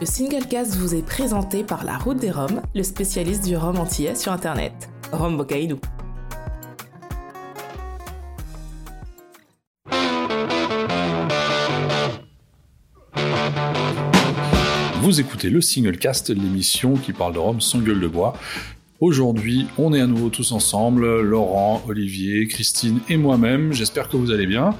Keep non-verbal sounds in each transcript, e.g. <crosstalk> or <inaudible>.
Le Singlecast vous est présenté par La Route des Roms, le spécialiste du rhum antillais sur Internet. Rhum Bocaïdou. Vous écoutez le Singlecast, l'émission qui parle de rhum sans gueule de bois. Aujourd'hui, on est à nouveau tous ensemble, Laurent, Olivier, Christine et moi-même. J'espère que vous allez bien.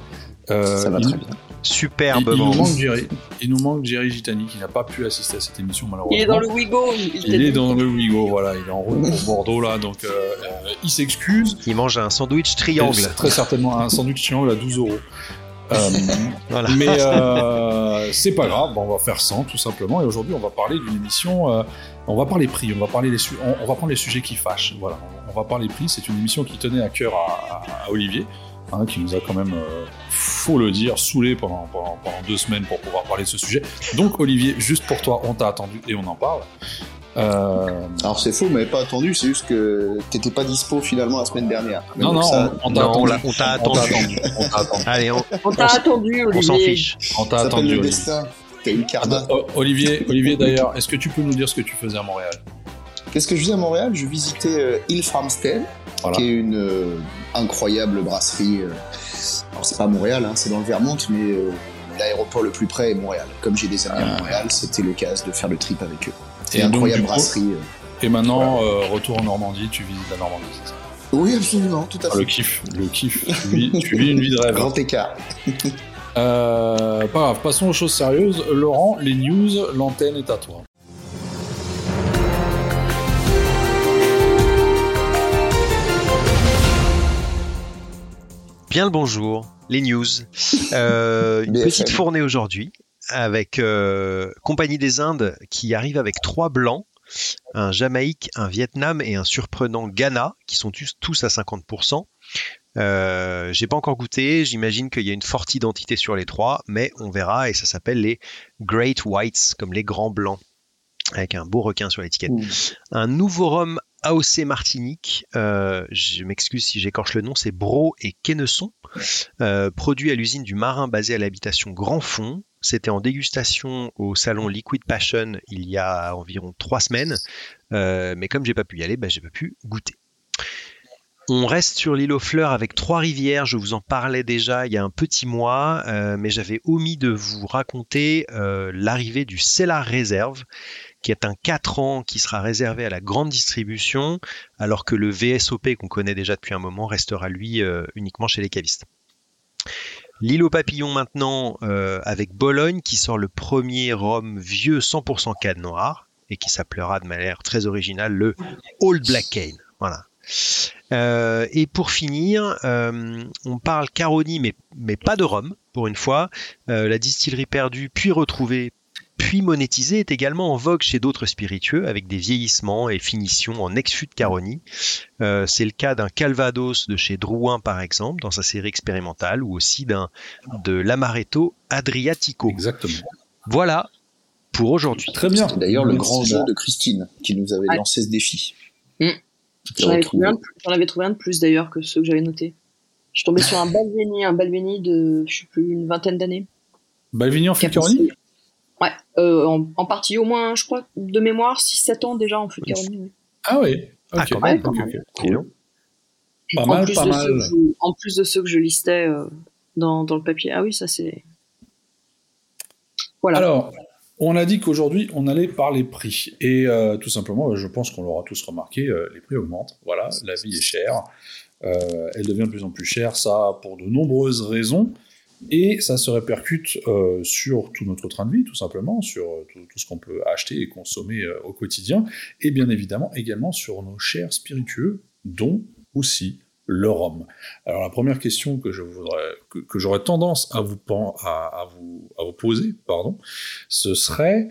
Euh, Ça va il- très bien. Superbe Il, il nous manque Jerry. Il nous manque Jerry Gitani qui n'a pas pu assister à cette émission malheureusement. Il est dans le Wigo. Il est dans le Wigo, voilà, il est en route pour Bordeaux là, donc euh, euh, il s'excuse. Il mange un sandwich triangle. Très certainement un sandwich triangle à 12 euros. Euh, <laughs> Voilà. mais euh, c'est pas grave, on va faire 100 tout simplement. Et aujourd'hui, on va parler d'une émission. euh, on va parler prix, on va parler les su- on, on va prendre les sujets qui fâchent. Voilà, on, on va parler prix. C'est une émission qui tenait à cœur à, à- à Olivier, hein, qui nous a quand même, euh, faut le dire, saoulé pendant, pendant, pendant deux semaines pour pouvoir parler de ce sujet. Donc Olivier, juste pour toi, on t'a attendu et on en parle. Euh, Alors c'est faux, mais pas attendu, c'est juste que t'étais pas dispo finalement la semaine dernière. Mais non, non, ça, on, t'a attendu. on t'a attendu. attendu. On t'a attendu. Allez, on, On t'a attendu, on s'en Olivier. fiche. On t'a attendu. le Olivier. Ah, oh, Olivier, Olivier d'ailleurs, est-ce que tu peux nous dire ce que tu faisais à Montréal? Qu'est-ce que je faisais à Montréal? Je visitais euh, Hill Farmstead, Voilà. qui est une euh, incroyable brasserie. euh, alors c'est pas à Montréal, hein, c'est dans le Vermont, mais euh, l'aéroport le plus près est Montréal. Comme j'ai des amis à Montréal, c'était l'occasion de faire le trip avec eux. C'est Ah. Une incroyable brasserie. euh. Et maintenant, euh, retour en Normandie, tu visites la Normandie, c'est ça? Oui, absolument, tout à Ah, Le fait. kiff, le kiff. Tu vis, tu vis une vie de rêve. Grand écart. Euh, pas grave, passons aux choses sérieuses. Laurent, les news, l'antenne est à toi. Bien le bonjour, les news. Euh, une <laughs> petite fournée aujourd'hui avec euh, Compagnie des Indes qui arrive avec trois blancs, un Jamaïque, un Vietnam et un surprenant Ghana qui sont tous, tous à 50%. Euh, J'ai pas encore goûté, j'imagine qu'il y a une forte identité sur les trois, mais on verra et ça s'appelle les Great Whites, comme les grands blancs, avec un beau requin sur l'étiquette. Un nouveau rhum AOC Martinique. euh, je m'excuse si j'écorche le nom, c'est Bro et Quenesson, euh, produit à l'usine du Marin basé à l'habitation Grand Fond. C'était en dégustation au salon Liquid Passion il y a environ trois semaines, Euh, mais comme j'ai pas pu y aller, bah, j'ai pas pu goûter. On reste sur l'île aux fleurs avec Trois-Rivières. Je vous en parlais déjà il y a un petit mois, euh, mais j'avais omis de vous raconter l'arrivée du Cellar Reserve, qui est un 4 ans qui sera réservé à la grande distribution, alors que le VSOP qu'on connaît déjà depuis un moment restera lui euh, uniquement chez les cavistes. L'île aux papillons maintenant euh, avec Bologne qui sort le premier rhum vieux 100% canne noire et qui s'appellera de manière très originale le Old Black Cane. Voilà. Euh, et pour finir, on parle Caroni, mais, mais pas de rhum, pour une fois. La distillerie perdue, puis retrouvée, puis monétisée, est également en vogue chez d'autres spiritueux, avec des vieillissements et finitions en ex-fût de Caroni. Euh, C'est le cas d'un Calvados de chez Drouin, par exemple, dans sa série expérimentale, ou aussi d'un de l'Amaretto Adriatico. Exactement. Voilà pour aujourd'hui. Très bien. C'était d'ailleurs le grand jeu de Christine qui nous avait Ouais. lancé ce défi. Mm. J'en avais, trouvé un de plus- j'en avais trouvé un de plus d'ailleurs que ceux que j'avais notés. Je suis tombée sur un Balvenie, un Balvenie de, je sais plus, une vingtaine d'années. Balvigny en Qui a Caroni passé- Ouais, euh, en, en partie au moins, je crois, de mémoire, 6-7 ans déjà en Caroni. oui. Ah oui. Ah, Ok. quand même. ok, ok. Cool. Pas en, mal, plus pas mal. Je, en plus de ceux que je listais euh, dans, dans le papier. Ah oui, ça c'est. Voilà. Alors, on a dit qu'aujourd'hui, on allait parler prix. Et euh, tout simplement, je pense qu'on l'aura tous remarqué, euh, les prix augmentent. Voilà, la vie est chère. Euh, elle devient de plus en plus chère, ça pour de nombreuses raisons. Et ça se répercute euh, sur tout notre train de vie, tout simplement, sur euh, tout, ce qu'on peut acheter et consommer euh, au quotidien, et bien évidemment également sur nos chers spiritueux, dont aussi le rhum. Alors la première question que j'aurais tendance à vous, poser, pardon, ce serait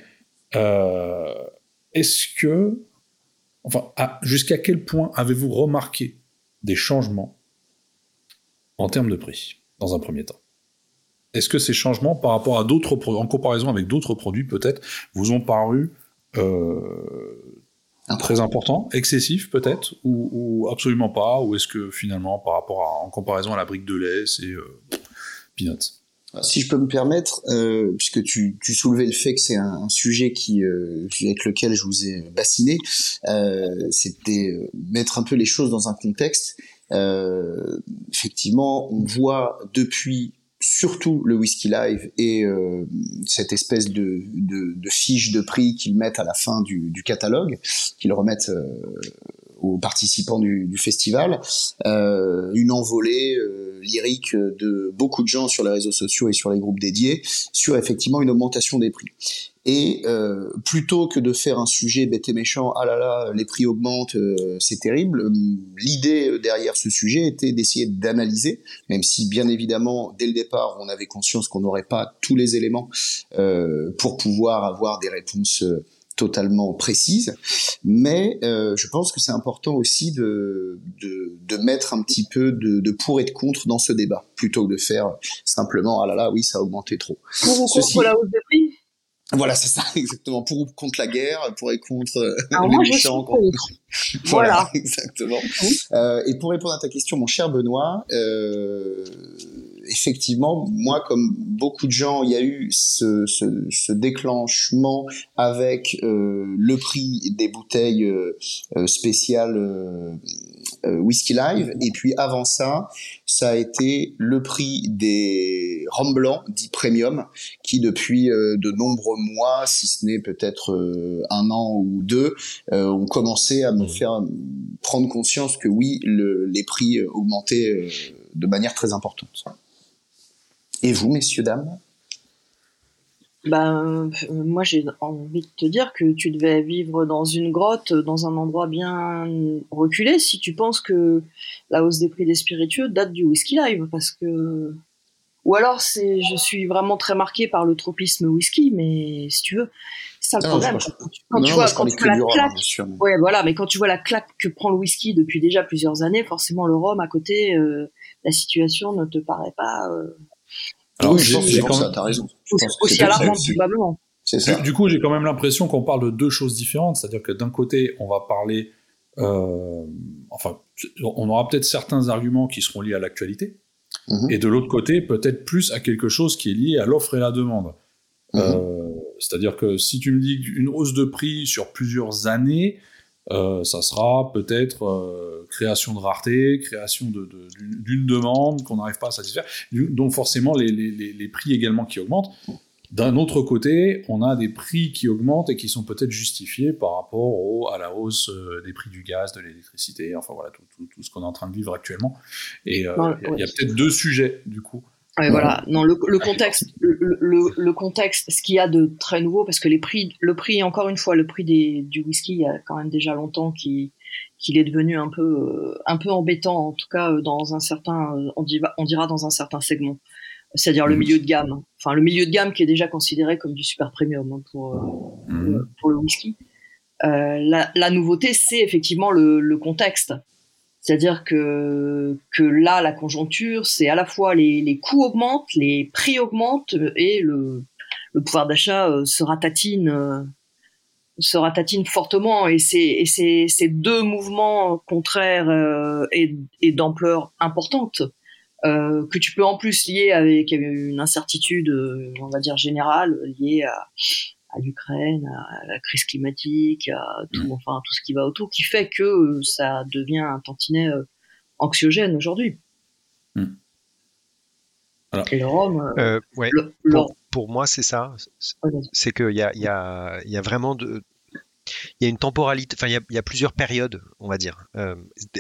est-ce que, enfin, jusqu'à quel point avez-vous remarqué des changements en termes de prix, dans un premier temps? Est-ce que ces changements, par rapport à d'autres, en comparaison avec d'autres produits, peut-être, vous ont paru euh, très importants, excessifs peut-être, ou, ou absolument pas, ou est-ce que finalement, par rapport à, en comparaison à la brique de lait, c'est euh, peanuts? Si je peux me permettre, euh, puisque tu, tu, soulevais le fait que c'est un, un, sujet qui euh, avec lequel je vous ai bassiné, euh, c'était mettre un peu les choses dans un contexte. Effectivement, on voit depuis surtout le whisky live et euh, cette espèce de, fiche de prix qu'ils mettent à la fin du, du catalogue, qu'ils remettent aux participants du, du festival, euh, une envolée euh, lyrique de beaucoup de gens sur les réseaux sociaux et sur les groupes dédiés sur effectivement une augmentation des prix. Et euh, plutôt que de faire un sujet bête et méchant, ah là là, les prix augmentent, euh, c'est terrible, l'idée derrière ce sujet était d'essayer d'analyser, même si bien évidemment, dès le départ, on avait conscience qu'on n'aurait pas tous les éléments euh, pour pouvoir avoir des réponses totalement précise, mais euh, je pense que c'est important aussi de, de, de, mettre un petit peu de, de, pour et de contre dans ce débat, plutôt que de faire simplement ah là là oui ça a augmenté trop. Pour ou contre la hausse des prix voilà, c'est ça, <laughs> exactement. Pour ou contre la guerre, pour et contre euh, Alors les moi, méchants. contre. <laughs> voilà, Voilà. <laughs> exactement. Euh, et pour répondre à ta question, mon cher Benoît, euh, effectivement, moi, comme beaucoup de gens, il y a eu ce, ce, ce déclenchement avec euh, le prix des bouteilles euh, spéciales euh, Whisky Live, et puis avant ça, ça a été le prix des rhum blancs dits premium, qui depuis euh, de nombreux mois, si ce n'est peut-être euh, un an ou deux, euh, ont commencé à me faire prendre conscience que oui, le, les prix augmentaient de manière très importante. Et vous, messieurs, dames? Ben, euh, moi, j'ai envie de te dire que tu devais vivre dans une grotte, dans un endroit bien reculé, si tu penses que la hausse des prix des spiritueux date du whisky live, parce que. Ou alors, c'est, je suis vraiment très marqué par le tropisme whisky, mais si tu veux, c'est ça le Non, problème. Quand tu, quand Non, tu moi, vois, quand tu vois la claque. Ouais, voilà, mais quand tu vois la claque que prend le whisky depuis déjà plusieurs années, forcément le rhum à côté, euh, la situation ne te paraît pas euh, Alors, oui, je pense que j'ai ça, t'as raison. Aussi, alarmante probablement. Ça. Du, du coup, j'ai quand même l'impression qu'on parle de deux choses différentes. C'est-à-dire que d'un côté, on va parler. euh, enfin, on aura peut-être certains arguments qui seront liés à l'actualité. Mhm. Et de l'autre côté, peut-être plus à quelque chose qui est lié à l'offre et la demande. Mhm. Euh, C'est-à-dire que si tu me dis une hausse de prix sur plusieurs années, euh, ça sera peut-être euh, création de rareté, création de- de- d'une demande qu'on n'arrive pas à satisfaire, donc forcément les, les- les- les prix également qui augmentent. D'un autre côté, on a des prix qui augmentent et qui sont peut-être justifiés par rapport au- à la hausse euh, des prix du gaz, de l'électricité, enfin voilà, tout, tout- tout ce qu'on est en train de vivre actuellement. Et euh, il Ouais, y a- peut-être deux sujets, du coup. Voilà. Non, le, le contexte, le, le, le contexte, ce qu'il y a de très nouveau, parce que les prix, le prix, encore une fois, le prix des, du whisky, il y a quand même déjà longtemps qu'il est devenu un peu, euh, un peu embêtant, en tout cas euh, dans un certain, euh, on, dira, on dira dans un certain segment, c'est-à-dire le Mhm. milieu de gamme. Enfin, le milieu de gamme qui est déjà considéré comme du super premium hein, pour, Mhm. pour le whisky. Euh, la, la nouveauté, c'est effectivement le contexte. C'est-à-dire que, que là, la conjoncture, c'est à la fois les, les coûts augmentent, les prix augmentent euh, et le, le pouvoir d'achat euh, se ratatine, euh, se ratatine fortement. Et c'est ces deux mouvements contraires et, d'ampleur importante que tu peux en plus lier avec une incertitude, on va dire générale, liée à, à l'Ukraine, à la crise climatique, à tout, enfin tout ce qui va autour, qui fait que euh, ça devient un tantinet euh, anxiogène aujourd'hui. Mm. Et le Rhum, euh, ouais. le, le- Pour, pour moi, c'est ça. C'est- qu'il y a, il y, a, il y a vraiment de. Il y a une temporalité, enfin, il y a, il y a plusieurs périodes, on va dire. Euh,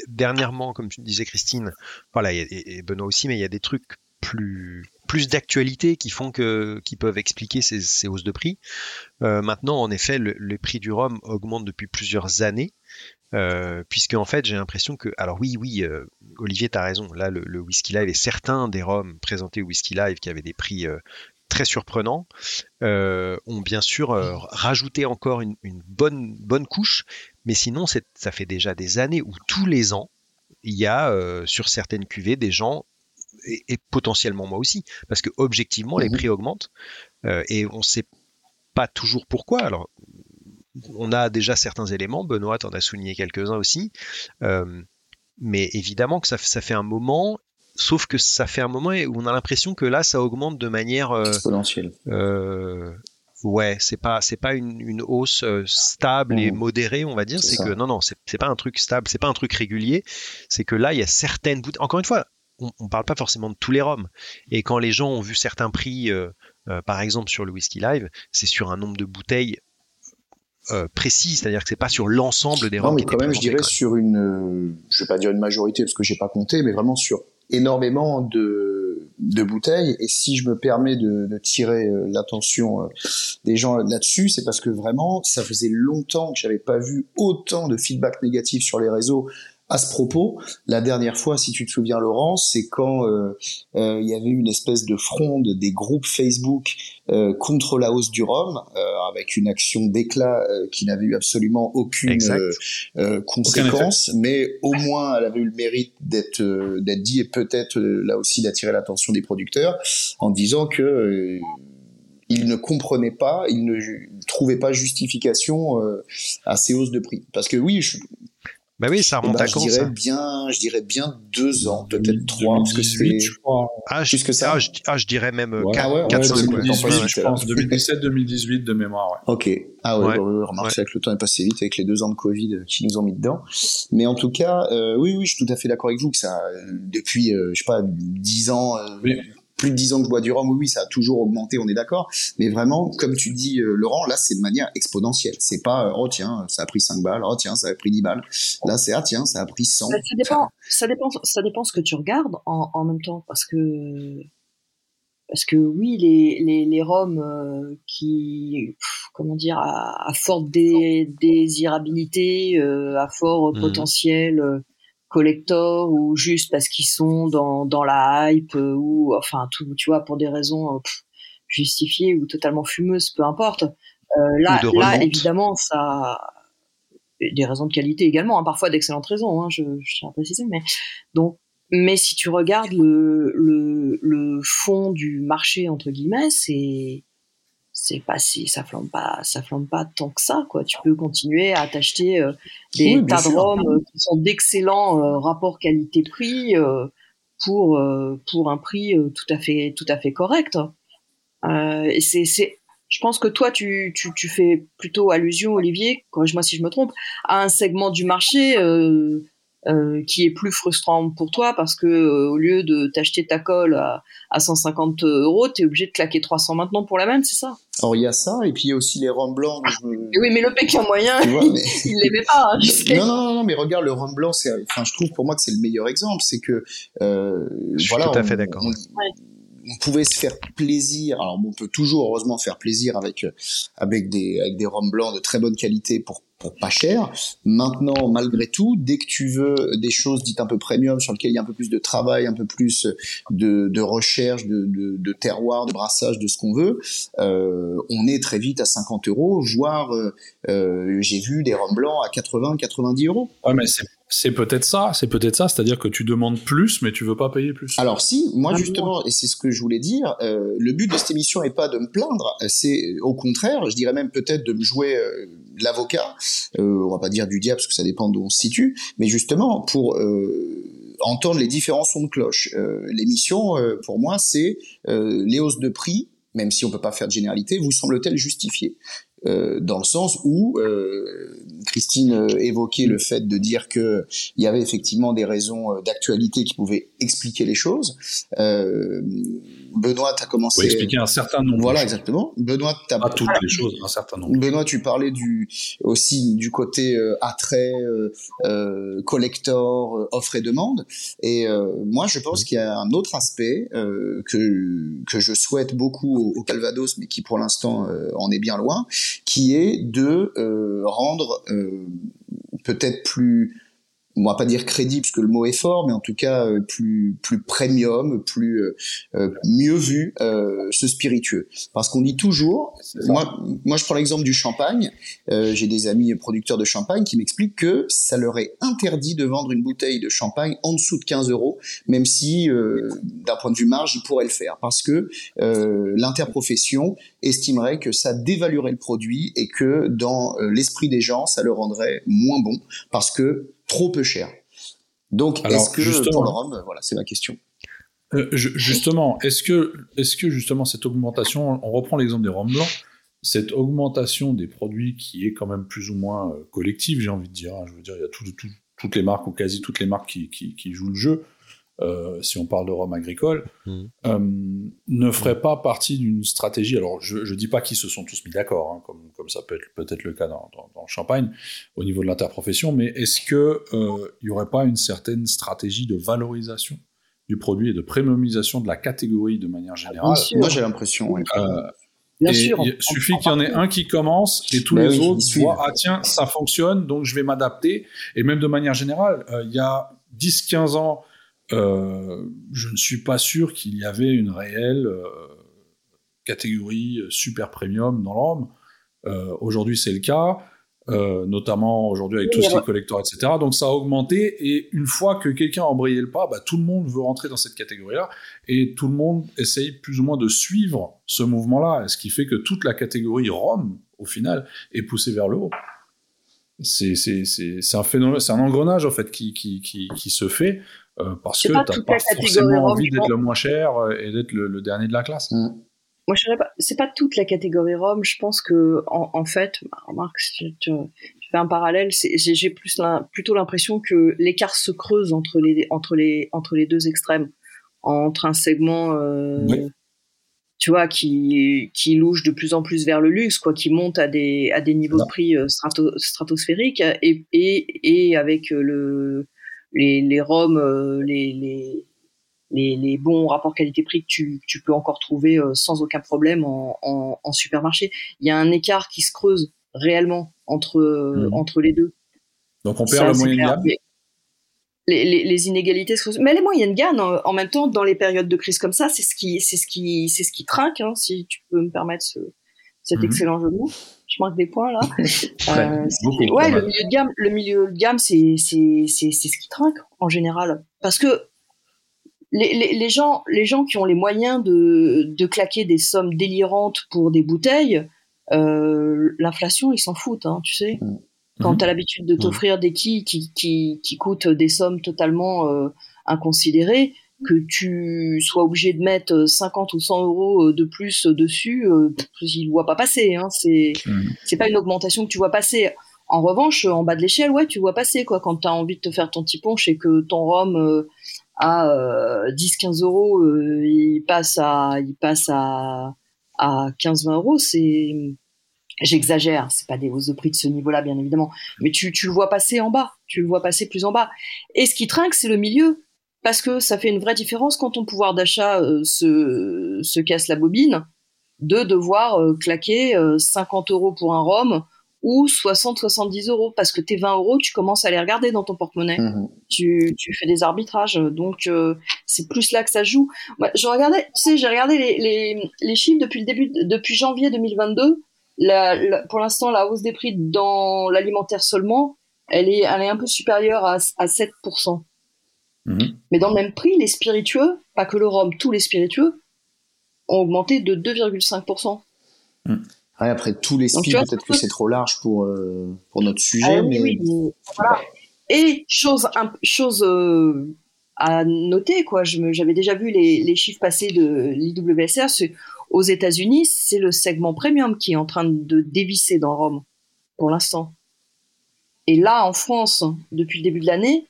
dernièrement, comme tu disais, Christine, voilà, et Benoît aussi, mais il y a des trucs plus, plus d'actualité qui font que, qui peuvent expliquer ces, ces hausses de prix. Euh, maintenant, en effet, le, prix du rhum augmente depuis plusieurs années. Euh, puisque en fait j'ai l'impression que alors oui oui euh, Olivier t'as raison là le, whisky live et certains des rhums présentés au whisky live qui avaient des prix euh, très surprenants ont bien sûr rajouté encore une, bonne bonne couche mais sinon ça fait déjà des années où tous les ans il y a sur certaines cuvées des gens et, et potentiellement moi aussi parce que objectivement les Mhm. prix augmentent euh, et on sait pas toujours pourquoi alors on a déjà certains éléments, Benoît t'en as souligné quelques-uns aussi, Euh, mais évidemment que ça, ça fait un moment, sauf que ça fait un moment où on a l'impression que là, ça augmente de manière exponentielle. ouais, c'est pas c'est pas une, une hausse stable et mmh. modérée, on va dire. C'est que non non, c'est pas un truc stable, c'est pas un truc régulier. C'est que là, il y a certaines. Encore une fois, on, on parle pas forcément de tous les rhums. Et quand les gens ont vu certains prix, par exemple sur le whisky live, c'est sur un nombre de bouteilles euh, précis, c'est-à-dire que c'est pas sur l'ensemble des rhums. Non, mais quand même, je dirais sur une, euh, je vais pas dire une majorité parce que j'ai pas compté, mais vraiment sur énormément de, de bouteilles. Et si je me permets de, de tirer euh, l'attention des gens là-dessus, c'est parce que vraiment, ça faisait longtemps que j'avais pas vu autant de feedback négatif sur les réseaux à ce propos, la dernière fois, si tu te souviens, Laurent, c'est quand euh, euh, il y avait une espèce de fronde des groupes Facebook euh, contre la hausse du rhum, avec une action d'éclat qui n'avait eu absolument aucune conséquence, mais au moins elle avait eu le mérite d'être d'être dit et peut-être là aussi d'attirer l'attention des producteurs en disant que ils ne comprenaient pas, ils ne trouvaient pas justification à ces hausses de prix. Parce que oui, je, bah oui, ça remonte eh ben, à quand je dirais bien, je dirais bien deux ans, peut-être trois, parce que c'est ah, plus que ça. Ah, je, ah, je dirais même ouais. 4, ouais, 4 ouais, 2018, je pense, 2017, 2018 de mémoire. Ouais. Ok. Ah ouais, ouais. remarque, c'est que le temps est passé vite avec les deux ans de Covid qui nous ont mis dedans. Mais en tout cas, euh, oui, oui, je suis tout à fait d'accord avec vous que ça, depuis, euh, je sais pas, dix ans, euh, oui plus de 10 ans que je bois du rhum, oui, ça a toujours augmenté, on est d'accord. Mais vraiment, comme tu dis, euh, Laurent, là, c'est de manière exponentielle. C'est pas, euh, oh tiens, ça a pris 5 balles, oh tiens, ça a pris 10 balles. Là, c'est, ah tiens, ça a pris 100. Ça dépend, ça dépend, ça dépend ce que tu regardes en, en même temps, parce que, parce que oui, les, les, les roms euh, qui, comment dire, à, forte désirabilité, à fort mmh. potentiel, collector ou juste parce qu'ils sont dans, dans la hype euh, ou enfin tout tu vois pour des raisons euh, justifiées ou totalement fumeuses peu importe. Euh, là là évidemment ça des raisons de qualité également hein, parfois d'excellentes raisons hein, je, je tiens à préciser mais donc mais si tu regardes le, le, le fond du marché entre guillemets c'est c'est pas si ça flambe pas ça flambe pas tant que ça quoi. Tu peux continuer à t'acheter euh, des tas de rhum euh, qui sont d'excellents euh, rapports qualité prix pour pour un prix tout à fait tout à fait correct. Et c'est c'est je pense que toi tu, tu, tu fais plutôt allusion Olivier corrige-moi si je me trompe à un segment du marché euh, qui est plus frustrant pour toi parce que euh, au lieu de t'acheter ta colle à, à 150 euros, tu es obligé de claquer 300 maintenant pour la même, c'est ça? Alors il y a ça, et puis il y a aussi les rhum blancs. Oui, mais le Pékin moyen, il l'aimait pas. Hein, non, non, non, mais regarde, le rhum blanc, c'est, enfin, je trouve pour moi que c'est le meilleur exemple. C'est que, euh, je voilà, suis tout à fait d'accord. On, pouvait se faire plaisir. Alors on peut toujours heureusement faire plaisir avec avec des avec des rhums blancs de très bonne qualité pour pas cher. Maintenant, malgré tout, dès que tu veux des choses dites un peu premium, sur lesquelles il y a un peu plus de travail, un peu plus de, de recherche, de, de, de, terroir, de brassage, de ce qu'on veut, euh, on est très vite à 50 euros, voire euh, euh, j'ai vu des rhums blancs à 80, 90 euros. Ouais, mais c'est c'est peut-être ça, c'est peut-être ça, c'est-à-dire que tu demandes plus, mais tu veux pas payer plus. Alors si, moi justement, et c'est ce que je voulais dire, euh, le but de cette émission est pas de me plaindre, c'est au contraire, je dirais même peut-être de me jouer euh, l'avocat, euh, on va pas dire du diable parce que ça dépend d'où on se situe, mais justement pour euh, entendre les différents sons de cloche. Euh, l'émission, pour moi, c'est les hausses de prix, même si on peut pas faire de généralité, vous semble-t-elle justifiée euh, dans le sens où euh, Christine euh, évoquait le fait de dire que il y avait effectivement des raisons d'actualité qui pouvaient expliquer les choses. Benoît, tu as commencé. à expliquer un certain nombre. Voilà, exactement. Benoît, tu Pas toutes les choses, un certain nombre. Benoît, tu parlais du aussi du côté attrait, collector, offre et demande. Et moi, je pense qu'il y a un autre aspect que que je souhaite beaucoup au, Calvados, mais qui pour l'instant en est bien loin, qui est de euh, rendre euh, peut-être plus on va pas dire crédible parce que le mot est fort, mais en tout cas euh, plus plus premium, plus euh, euh, mieux vu ce spiritueux. Parce qu'on dit toujours, moi moi je prends l'exemple du champagne. J'ai des amis producteurs de champagne qui m'expliquent que ça leur est interdit de vendre une bouteille de champagne en dessous de 15 euros, même si d'un point de vue marge ils pourraient le faire, parce que l'interprofession estimerait que ça dévaluerait le produit et que dans l'esprit des gens ça le rendrait moins bon parce que trop peu cher. Donc, est-ce que pour le rhum, voilà, c'est ma question. Euh, justement, est-ce que, est que justement cette augmentation, on reprend l'exemple des rhums blancs, cette augmentation des produits qui est quand même plus ou moins euh, collective, j'ai envie de dire, hein, je veux dire, il y a toutes les marques ou quasi toutes les marques qui, qui, jouent le jeu, euh, si on parle de rhum agricole, mmh. ne ferait pas partie d'une stratégie. Alors, je ne dis pas qu'ils se sont tous mis d'accord, hein, comme, comme ça peut être peut-être le cas dans, dans, Champagne, au niveau de l'interprofession, mais est-ce qu'il n'y aurait pas une certaine stratégie de valorisation du produit et de premiumisation de la catégorie de manière générale? Moi, j'ai l'impression. Euh, Bien sûr. Il suffit qu'il y en ait un qui commence et tous ben les autres voient ah tiens ça fonctionne donc je vais m'adapter et même de manière générale euh, il y a 10-15 ans euh, je ne suis pas sûr qu'il y avait une réelle catégorie super premium dans l'homme aujourd'hui c'est le cas euh, notamment aujourd'hui avec tout ce qui est collector, etc. Donc ça a augmenté, et une fois que quelqu'un a embrayé le pas, bah, tout le monde veut rentrer dans cette catégorie-là, et tout le monde essaye plus ou moins de suivre ce mouvement-là, ce qui fait que toute la catégorie Rome, au final, est poussée vers le haut. C'est un phénomène, c'est un engrenage en fait qui, qui, qui, qui se fait euh, parce que tu n'as pas forcément envie d'être le moins cher euh, et d'être le, dernier de la classe. Mm. Moi, je pas, c'est pas toute la catégorie Rome. Je pense que, en, fait, bah, remarque, tu, tu, fais un parallèle, j'ai plus plutôt l'impression que l'écart se creuse entre les, entre les, entre les deux extrêmes. Entre un segment, euh, tu vois, qui, qui louche de plus en plus vers le luxe, quoi, qui monte à des, à des niveaux de prix euh, stratosphériques et, et, et avec le, les, les Roms, euh, les, les, les, bons rapports qualité-prix que tu, peux encore trouver euh, sans aucun problème en, supermarché. Il y a un écart qui se creuse réellement entre, mhm. entre les deux. Donc on perd le moyen gamme les, inégalités se creusent. Mais les moyennes gamme, en, même temps, dans les périodes de crise comme ça, c'est ce qui, c'est ce qui, c'est ce qui trinque, hein, si tu peux me permettre cet mhm. excellent jeu de mots. Je marque des points là. <laughs> euh, ouais, le milieu de gamme, le milieu de gamme, c'est, c'est, c'est, c'est ce qui trinque en général, parce que les, gens, les gens qui ont les moyens de, de claquer des sommes délirantes pour des bouteilles, euh, l'inflation, ils s'en foutent, hein, tu sais. Quand mm-hmm. tu as l'habitude de t'offrir des quilles qui, qui, qui, coûtent des sommes totalement euh, inconsidérées, que tu sois obligé de mettre 50 ou 100 euros euh, de plus dessus, euh, ils ne voient pas passer. Hein, c'est c'est pas une augmentation que tu vois passer. En revanche, en bas de l'échelle, ouais, tu vois passer quoi. Quand tu as envie de te faire ton petit punch et que ton rhum euh, à 10-15 euh, euros, euh, il passe à, il passe à, à 15-20 euros, c'est, j'exagère, c'est pas des hausses de prix de ce niveau-là, bien évidemment, mais tu, tu le vois passer en bas, tu le vois passer plus en bas. Et ce qui trinque, c'est le milieu, parce que ça fait une vraie différence quand ton pouvoir d'achat euh, se, se casse la bobine, de devoir claquer 50 euros pour un rhum ou 60-70 euros parce que tes 20 euros, tu commences à les regarder dans ton porte-monnaie. Mhm. Tu, tu, fais des arbitrages, donc euh, c'est plus là que ça joue. Moi, je regardais, tu sais, j'ai regardé les, les, les, chiffres depuis le début, depuis janvier 2022. La, pour l'instant, la hausse des prix dans l'alimentaire seulement, elle est, elle est un peu supérieure à, à 7%. Mhm. Mais dans le même prix, les spiritueux, pas que le rhum, tous les spiritueux, ont augmenté de 2,5% après tous les speeds, peut-être que c'est trop large pour euh, pour notre sujet, ah mais voilà. Et chose chose euh, à noter quoi, j'avais déjà vu les, les chiffres passés de l'IWSR. Aux États-Unis, c'est le segment premium qui est en train de dévisser dans Rome pour l'instant. Et là, en France, depuis le début de l'année,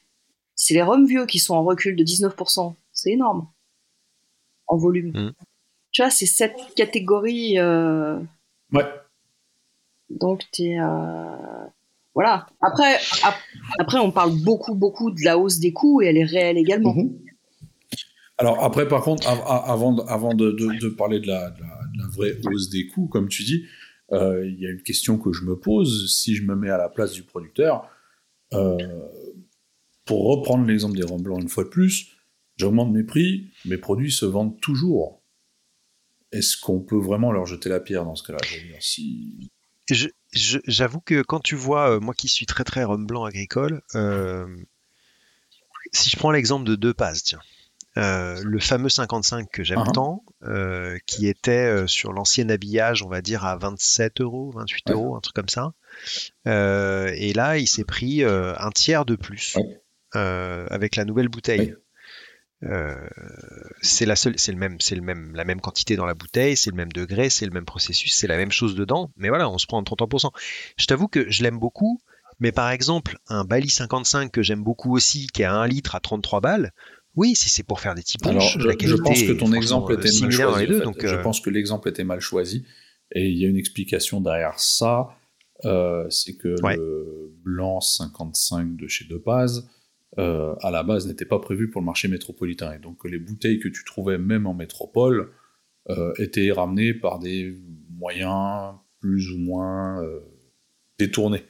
c'est les Roms vieux qui sont en recul de 19%. C'est énorme en volume. Mm. Tu vois, c'est cette catégorie. Euh, Ouais. Donc, tu euh... Voilà. Après, après, on parle beaucoup, beaucoup de la hausse des coûts et elle est réelle également. Mhm. Alors, après, par contre, avant, de, parler de la, vraie hausse des coûts, comme tu dis, euh, il y a une question que je me pose. Si je me mets à la place du producteur, euh, pour reprendre l'exemple des rhums blancs une fois de plus, j'augmente mes prix, mes produits se vendent toujours est-ce qu'on peut vraiment leur jeter la pierre dans ce cas-là? J'avoue que quand tu vois, euh, moi qui suis très très rhum blanc agricole, si je prends l'exemple de deux passes, tiens, euh, le fameux 55 que j'aime uh-huh. tant, qui était sur l'ancien habillage, on va dire à 27 euros, 28 euros, un truc comme ça. et là, il s'est pris un tiers de plus avec la nouvelle bouteille. euh, c'est la seule, c'est le même, c'est le même, la même quantité dans la bouteille, c'est le même degré, c'est le même processus, c'est la même chose dedans. Mais voilà, on se prend 33%. Je t'avoue que je l'aime beaucoup, mais par exemple, un Bali 55 que j'aime beaucoup aussi, qui est à 1 litre à 33 balles, oui, si c'est pour faire des petits Alors, je, la je qualité pense que ton exemple franchement, était euh, mal dans choisi. les deux, en fait. donc, Je euh, pense que l'exemple était mal choisi. Et il y a une explication derrière ça. euh, c'est que Ouais. le blanc 55 de chez Depaz, euh, à la base, n'était pas prévu pour le marché métropolitain. Et donc, les bouteilles que tu trouvais même en métropole euh, étaient ramenées par des moyens plus ou moins euh, détournés.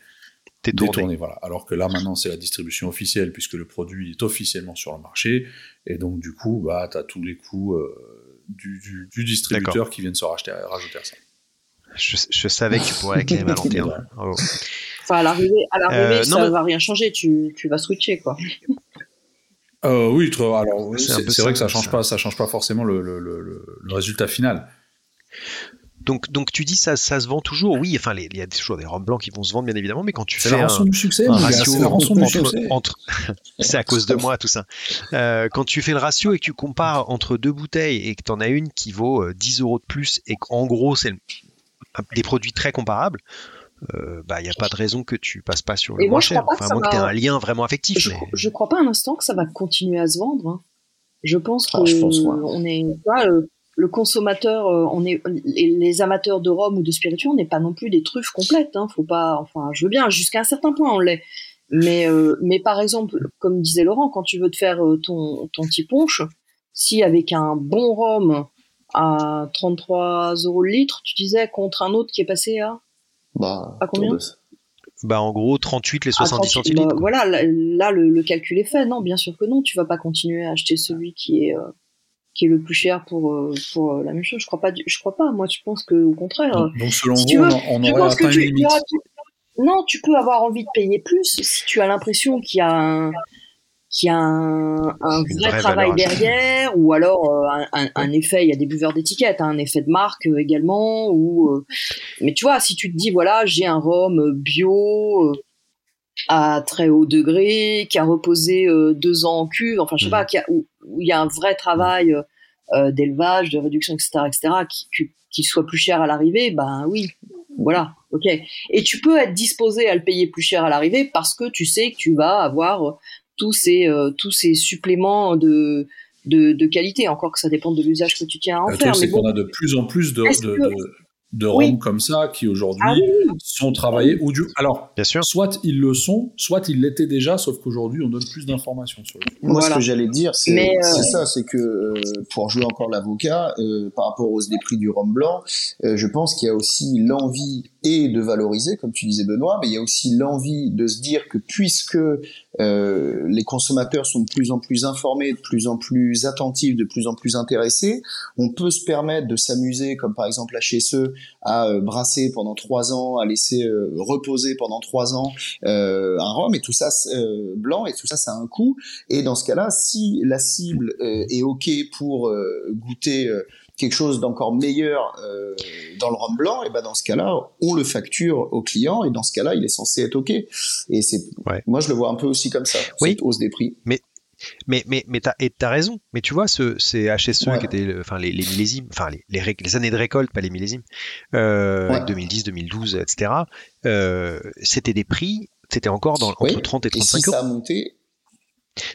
Voilà. Alors que là, maintenant, c'est la distribution officielle, puisque le produit est officiellement sur le marché. Et donc, du coup, bah, tu as tous les coûts euh, du, du- du distributeur qui viennent se racheter, rajouter à ça. Je, je savais que tu pourrais éclairer ma lanterne. Bravo. Enfin, à l'arrivée, à l'arrivée, Euh, non, ça mais- va rien changer. Tu, tu vas switcher, quoi. Euh, oui, alors C'est vrai ça, que ça change ça. pas, ça change pas forcément le, le- le- le- le résultat final. Donc, donc tu dis ça, ça se vend toujours. Oui, enfin, il y a toujours des rhums blancs qui vont se vendre, bien évidemment, mais quand tu fais la un, rançon du succès, un mon gars, ratio c'est la rançon du entre, succès. entre- <laughs> c'est à cause de moi tout ça. Euh, quand tu fais le ratio et que tu compares entre deux bouteilles et que tu en as une qui vaut euh, 10 euros de plus et qu'en gros c'est des produits très comparables, euh, bah il n'y a pas de raison que tu passes pas sur le Et moins moi, je cher. crois pas que Enfin, à que tu aies un lien vraiment affectif. Je, mais- je crois pas un instant que ça va continuer à se vendre. hein. Je pense que Ah, je pense, ouais. on est, tu vois, le, consommateur, euh, on est les, amateurs de rhum ou de spiritueux, on n'est pas non plus des truffes complètes. Hein. Faut pas, enfin, je veux bien, jusqu'à un certain point, on l'est. Mais, euh, mais par exemple, comme disait Laurent, quand tu veux te faire euh, ton, ton petit punch, si avec un bon rhum à 33 euros le litre, tu disais contre un autre qui est passé à Bah, À combien Bah en gros 38 les 70 Ah, 38, centilitres. bah, voilà, là, là, le, le calcul est fait. Non, bien sûr que non. Tu vas pas continuer à acheter celui qui est euh, qui est le plus cher pour euh, pour euh, la même chose. Je crois pas. Je crois pas. Moi, je pense que au contraire. euh, Donc, donc, selon si vous, veux, on, on aurait atteint une limite. tu- non, tu peux avoir envie de payer plus si tu as l'impression qu'il y a un qu'il y a un, vrai travail derrière, ou alors euh, un, un- un effet. Il y a des buveurs d'étiquettes, hein, un effet de marque euh, également. Ou euh, mais tu vois, si tu te dis voilà, j'ai un rhum euh, bio. euh, à très haut degré, qui a reposé euh, deux ans en cuve, enfin je sais Mhm. pas, qui a- où, où il y a un vrai travail euh, d'élevage, de réduction, etc., etc., qui, qui, soit plus cher à l'arrivée, ben oui, voilà, ok. Et tu peux être disposé à le payer plus cher à l'arrivée parce que tu sais que tu vas avoir tous ces euh, tous ces suppléments de, de de qualité. Encore que ça dépend de l'usage que tu tiens à en Le faire. c'est bon, qu'on a de plus en plus de, de, de, Oui. rhums comme ça qui aujourd'hui ah oui, sont travaillés ou du. Alors, Bien sûr. soit ils le sont, soit ils l'étaient déjà, sauf qu'aujourd'hui on donne plus d'informations sur le Moi, Voilà. ce que j'allais dire, c'est euh, c'est ça, c'est que euh, pour jouer encore l'avocat, euh, par rapport aux des prix du rhum blanc, euh, je pense qu'il y a aussi l'envie et de valoriser, comme tu disais Benoît, mais il y a aussi l'envie de se dire que puisque euh, les consommateurs sont de plus en plus informés, de plus en plus attentifs, de plus en plus intéressés, on peut se permettre de s'amuser, comme par exemple ceux, à euh, brasser pendant trois ans, à laisser euh, reposer pendant trois ans euh, un rhum, et tout ça euh, blanc, et tout ça, ça a un coût. Et dans ce cas-là, si la cible euh, est OK pour goûter quelque chose d'encore meilleur euh, dans le rhum blanc, et ben dans ce cas-là, on le facture au client, et dans ce cas-là, il est censé être OK. Et c'est, Ouais. moi, je le vois un peu aussi comme ça, Oui. cette hausse des prix. Mais mais mais t'as et t'as raison. Mais tu vois ce ces HSE Ouais. qui étaient enfin les, les millésimes, enfin les, les, années de récolte, pas les millésimes, euh, Ouais. 2010, 2012, etc. Euh, c'était des prix, c'était encore dans Oui. entre 30 et Et si 35 euros. ça a monté,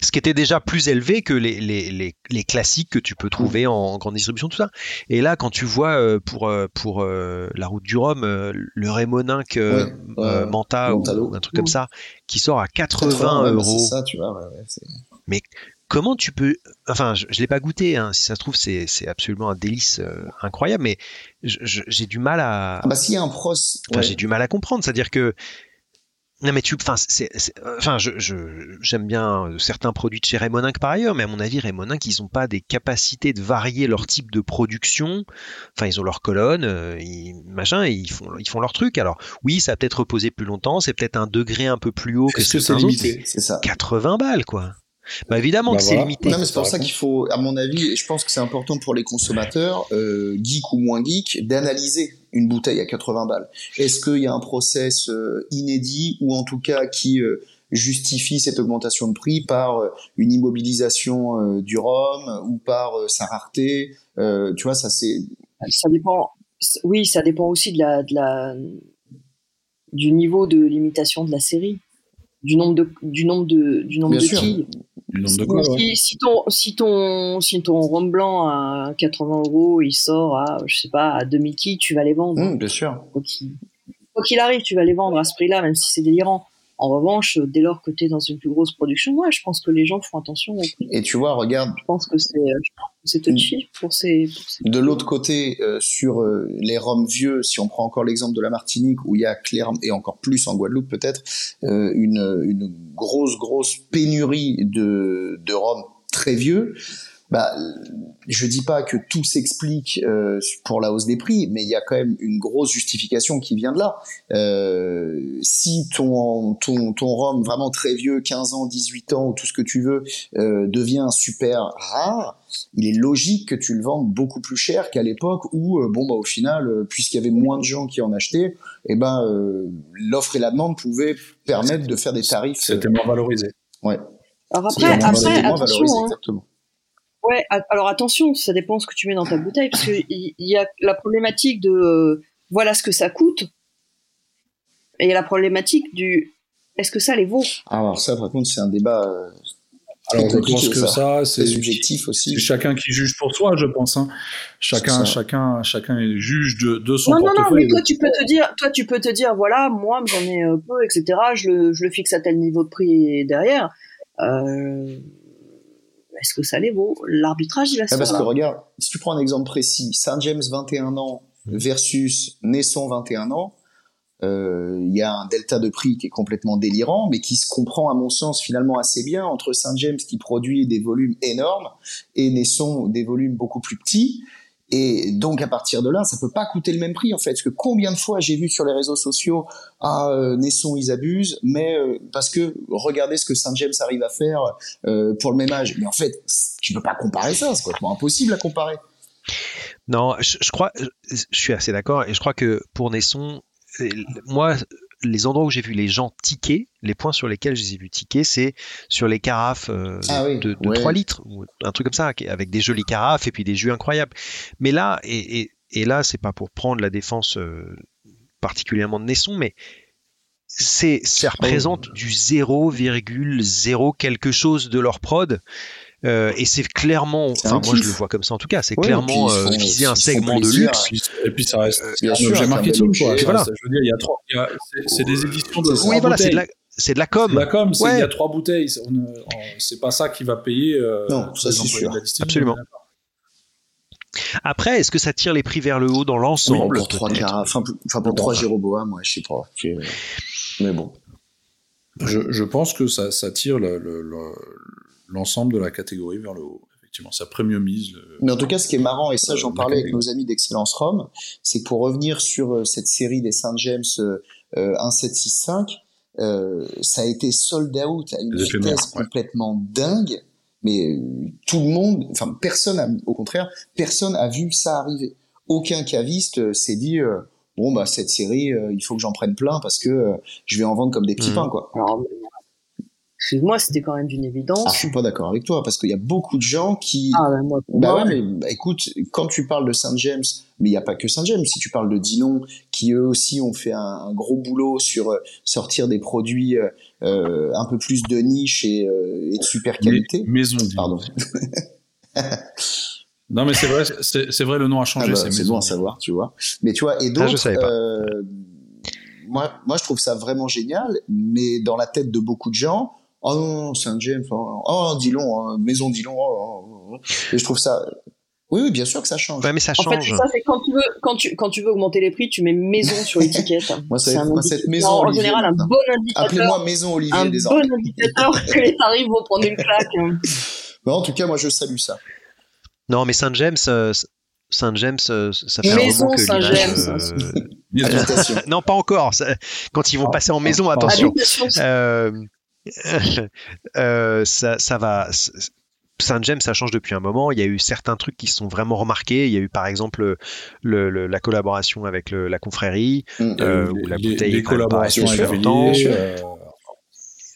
ce qui était déjà plus élevé que les, les, les, les classiques que tu peux trouver en, grande distribution, tout ça. Et là, quand tu vois euh, pour, euh, pour euh, la route du Rhum, euh, le Rémoninck euh, Ouais, Manta ou, un truc comme ça, qui sort à 80, 80, ouais, bah, euros. c'est ça, tu vois. ouais, ouais, c'est- Comment tu peux... Enfin, je ne l'ai pas goûté, hein, si ça se trouve, c'est absolument un délice incroyable, mais j'ai du mal à... Ah bah s'il y a un pros, Enfin, j'ai du mal à comprendre. C'est-à-dire que. Non, mais tu. Enfin, c'est, enfin je, j'aime bien certains produits de chez Rémoninck par ailleurs, mais à mon avis, Rémoninck, ils n'ont pas des capacités de varier leur type de production. Enfin, ils ont leur colonne, euh, ils, machin, et ils font, ils font leur truc. Alors, oui, ça a peut-être reposé plus longtemps, c'est peut-être un degré un peu plus haut que que c'est limité c'est ça. 80 balles, quoi. Bah, évidemment Bah que c'est limité. Non, mais c'est pour Ça qu'il faut, à mon avis, et je pense que c'est important pour les consommateurs, euh, geek ou moins geek, d'analyser une bouteille à 80 balles. Est-ce qu'il y a un process euh, inédit ou en tout cas qui euh, justifie cette augmentation de prix par une immobilisation du rhum ou par sa rareté. tu vois, ça c'est. Ça dépend. Oui, ça dépend aussi de la, de la du niveau de limitation de la série, du nombre de du nombre de du nombre de quilles. Si, ton si ton si ton rhum blanc à 80 euros, il sort à je sais pas à 2000 quilles, tu vas les vendre. Mmh, bien sûr. Quoi qu'il arrive, tu vas les vendre à ce prix-là, même si c'est délirant. En revanche, dès lors que tu es dans une plus grosse production, ouais, je pense que les gens font attention. Et tu vois, regarde. Je pense que c'est c'est touchy pour ces. Pour ces... De l'autre côté, euh, sur euh, les roms vieux, si on prend encore l'exemple de la Martinique, où il y a clairement, et encore plus en Guadeloupe peut-être, euh, une, une grosse, grosse pénurie de, de rhum très vieux bah, je dis pas que tout s'explique euh, pour la hausse des prix, mais il y a quand même une grosse justification qui vient de là. Euh, si ton, ton, ton rhum vraiment très vieux, 15 ans, 18 ans, ou tout ce que tu veux, euh, devient super rare, il est logique que tu le vendes beaucoup plus cher qu'à l'époque où, euh, bon, bah, au final, euh, puisqu'il y avait moins de gens qui en achetaient, eh ben, euh, l'offre et la demande pouvaient permettre de faire des tarifs. C'était moins valorisé. Ouais. Alors après, après attention, hein. Ouais, alors attention, ça dépend ce que tu mets dans ta bouteille, parce qu'il y, a la problématique de euh, voilà ce que ça coûte, et il y a la problématique du est-ce que ça les vaut ah, Alors ça, par contre, c'est un débat. Euh, alors je pense que ça, c'est subjectif aussi. C'est chacun qui juge pour soi, je pense. Hein. Chacun, chacun, chacun est juge de, de son non, portefeuille. Non, non, mais toi tu peux te dire, toi tu peux te dire, voilà, moi j'en ai un peu, etc. Je le, je le fixe à tel niveau de prix derrière. Euh, est-ce que ça les vaut L'arbitrage, il va se Parce que regarde, si tu prends un exemple précis, Saint James 21 ans versus Naisson 21 ans, euh, il y a un delta de prix qui est complètement délirant, mais qui se comprend à mon sens finalement assez bien entre Saint James qui produit des volumes énormes et Naisson des volumes beaucoup plus petits. Et donc à partir de là, ça peut pas coûter le même prix en fait. Parce que combien de fois j'ai vu sur les réseaux sociaux ah euh, Nesson ils abusent, mais euh, parce que regardez ce que Saint James arrive à faire euh, pour le même âge. Mais en fait, tu peux pas comparer ça, c'est complètement impossible à comparer. Non, je, je crois, je suis assez d'accord et je crois que pour Nesson, moi les endroits où j'ai vu les gens tiquer, les points sur lesquels je les ai vus tiquer, c'est sur les carafes euh, ah de, 3 litres, ou un truc comme ça, avec des jolies carafes et puis des jus incroyables. Mais là, et, et, là, c'est pas pour prendre la défense euh, particulièrement de Nesson, mais c'est ça représente du 0,0 quelque chose de leur prod euh, et c'est clairement, enfin moi je le vois comme ça en tout cas, c'est clairement euh, viser un segment de luxe. Et puis ça reste euh, un objet marketing quoi. Voilà. Je veux dire, il y a trois, c'est des éditions de. Oui voilà, c'est de la c'est de la com. C'est de la com, il y a trois bouteilles. C'est pas ça qui va payer. non, ça c'est sûr. Absolument. Après, est-ce que ça tire les prix vers le haut dans l'ensemble Pour trois enfin, pour trois Jéroboam, moi, je sais pas. Mais bon. Je, je pense que ça, ça tire le, le, l'ensemble de la catégorie vers le haut. Effectivement, ça premiumise. Mais en tout cas, ce qui est marrant, et ça, j'en parlais avec nos amis d'Excellence Rome, c'est que pour revenir sur euh, cette série des Saint James 1765, euh, euh, ça a été sold out à une vitesse complètement dingue. Mais tout le monde, enfin personne, au contraire, personne a vu ça arriver. Aucun caviste s'est dit bon bah cette série, il faut que j'en prenne plein parce que je vais en vendre comme des petits mmh. pains quoi. Excuse-moi, c'était quand même d'une évidence. Ah, je suis pas d'accord avec toi parce qu'il y a beaucoup de gens qui. Ah ben moi. Bah ouais, mais bah, écoute, quand tu parles de Saint James, mais il n'y a pas que Saint James. Si tu parles de Dinon, qui eux aussi ont fait un, gros boulot sur euh, sortir des produits euh, euh, un peu plus de niche et, et de super qualité. maison. Pardon. non mais c'est vrai, c'est vrai, le nom a changé. Ah bah, c'est bon à savoir, tu vois. Mais tu vois, et ah, d'autres. Ah, moi, moi, je trouve ça vraiment génial, mais dans la tête de beaucoup de gens, oh non, Saint James, oh, oh Dillon, hein, Maison Dillon, oh, oh, oh, et je trouve ça. Oui, oui, bien sûr que ça change. Ouais, mais ça change. En fait, ça, c'est quand tu veux, quand tu, quand tu veux augmenter les prix, tu mets maison sur l'étiquette. <laughs> moi, c'est un cette maison. En Olivier, général, un bon indicateur. Appelez-moi maison Olivier un bon indicateur que les tarifs vont prendre une claque. <laughs> Bah, en tout cas, moi, je salue ça. Non, mais Saint James, euh, Saint James, euh, ça fait maison un que Saint James. Euh... <laughs> non, pas encore. Quand ils vont passer en maison, attention. <laughs> Euh, ça, ça va. Saint James, ça change depuis un moment. Il y a eu certains trucs qui sont vraiment remarqués. Il y a eu par exemple le, la collaboration avec la confrérie, mm. euh, où la bouteille les, collaborations avec.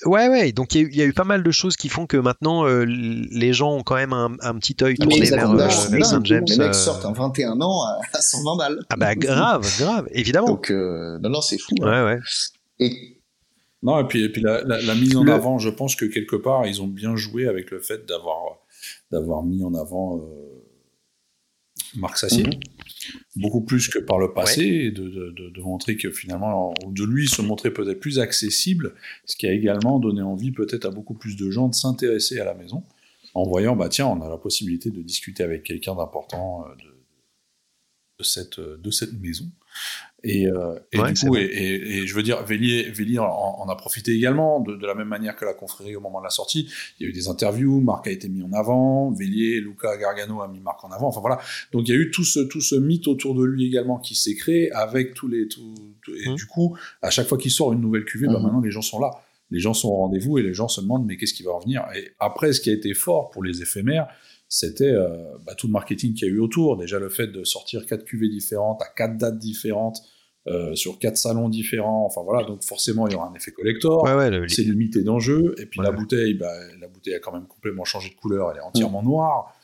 Ouais, ouais. Donc il y, a eu pas mal de choses qui font que maintenant euh, les gens ont quand même un, petit œil tourné vers, euh, Saint James. Les mecs sortent un 21 ans à, 120 balles. Ah bah grave, grave, évidemment. Donc non, non, c'est fou. Hein. Ouais, ouais. Et non, et puis, et puis la, la, mise en avant, je pense que quelque part, ils ont bien joué avec le fait d'avoir d'avoir mis en avant Marc Sassier. Mhm. Beaucoup plus que par le passé, et de, de, de, montrer que finalement, de lui se montrer peut-être plus accessible, ce qui a également donné envie peut-être à beaucoup plus de gens de s'intéresser à la maison, en voyant, bah tiens, on a la possibilité de discuter avec quelqu'un d'important euh, de, de, cette, de cette maison. Et, euh, et du coup, et, et, je veux dire, Vélier, Vélier en, a profité également, de, de, la même manière que la confrérie au moment de la sortie. Il y a eu des interviews, Marc a été mis en avant, Vélier, Luca Gargano a mis Marc en avant. Enfin voilà. Donc il y a eu tout ce, tout ce mythe autour de lui également qui s'est créé avec tous les. Tout, et mmh. du coup, à chaque fois qu'il sort une nouvelle cuvée, bah, mmh. maintenant les gens sont là. Les gens sont au rendez-vous et les gens se demandent mais qu'est-ce qui va revenir? Et après, ce qui a été fort pour les éphémères, c'était euh, bah, tout le marketing qu'il y a eu autour. Déjà le fait de sortir quatre cuvées différentes à quatre dates différentes euh, sur quatre salons différents. Enfin voilà, donc forcément il y aura un effet collector. C'est limité d'enjeu. Et puis la bouteille, bah, la bouteille a quand même complètement changé de couleur. Elle est entièrement noire.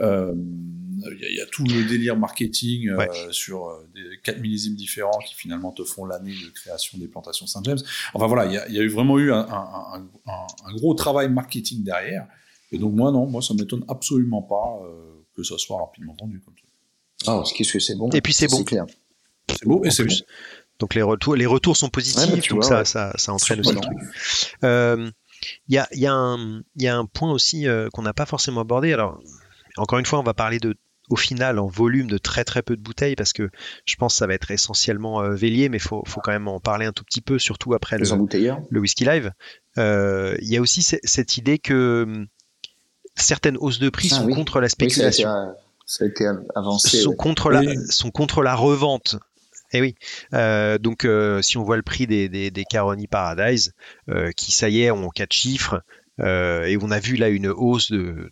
Euh, il y, a tout le délire marketing sur des 4 millésimes différents qui finalement te font l'année de création des plantations Saint-James. Enfin voilà, il y, a eu vraiment eu un, un, gros travail marketing derrière. Et donc moi non, moi ça m'étonne absolument pas euh, que ça soit rapidement vendu comme ça. Ah, qu'est-ce que c'est bon. Et puis c'est bon. clair. C'est beau et c'est bon. Donc les retours, les retours sont positifs, donc ça, ça, ça, entraîne aussi le truc. Euh, il y, a, y, a un, y a un point aussi euh, qu'on n'a pas forcément abordé. Alors, encore une fois, on va parler de, au final, en volume de très très peu de bouteilles, parce que je pense que ça va être essentiellement euh, Vélier, mais il faut, faut, quand même en parler un tout petit peu, surtout après le, le Whisky Live. Il y a aussi cette idée que certaines hausses de prix ah sont contre la spéculation. ça, a été, avancé. Sont, contre la, sont contre la revente. Eh oui. Euh, donc, euh, si on voit le prix des, des, des Caroni Paradise, euh, qui, ça y est, ont quatre chiffres, et on a vu là une hausse de.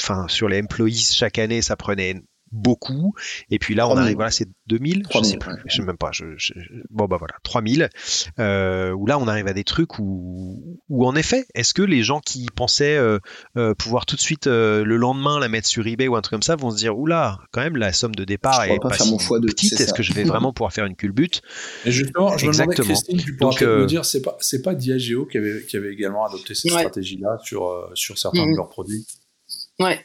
Enfin, sur les employees, chaque année, ça prenait beaucoup. Et puis là, on arrive, voilà, c'est 2000, 3000, je sais plus, je sais même pas. Je, bon, bah voilà, 3000. Euh, où là, on arrive à des trucs où, où en effet, est-ce que les gens qui pensaient euh, euh, pouvoir tout de suite euh, le lendemain la mettre sur eBay ou un truc comme ça vont se dire, oula, quand même, la somme de départ est pas, si petite. Est-ce que je vais vraiment pouvoir faire une culbute Et justement, je Exactement. me demandais, Christine, tu pourras me dire, c'est pas, c'est pas Diageo qui avait, qui avait également adopté cette stratégie-là sur, sur certains de leurs produits? Ouais,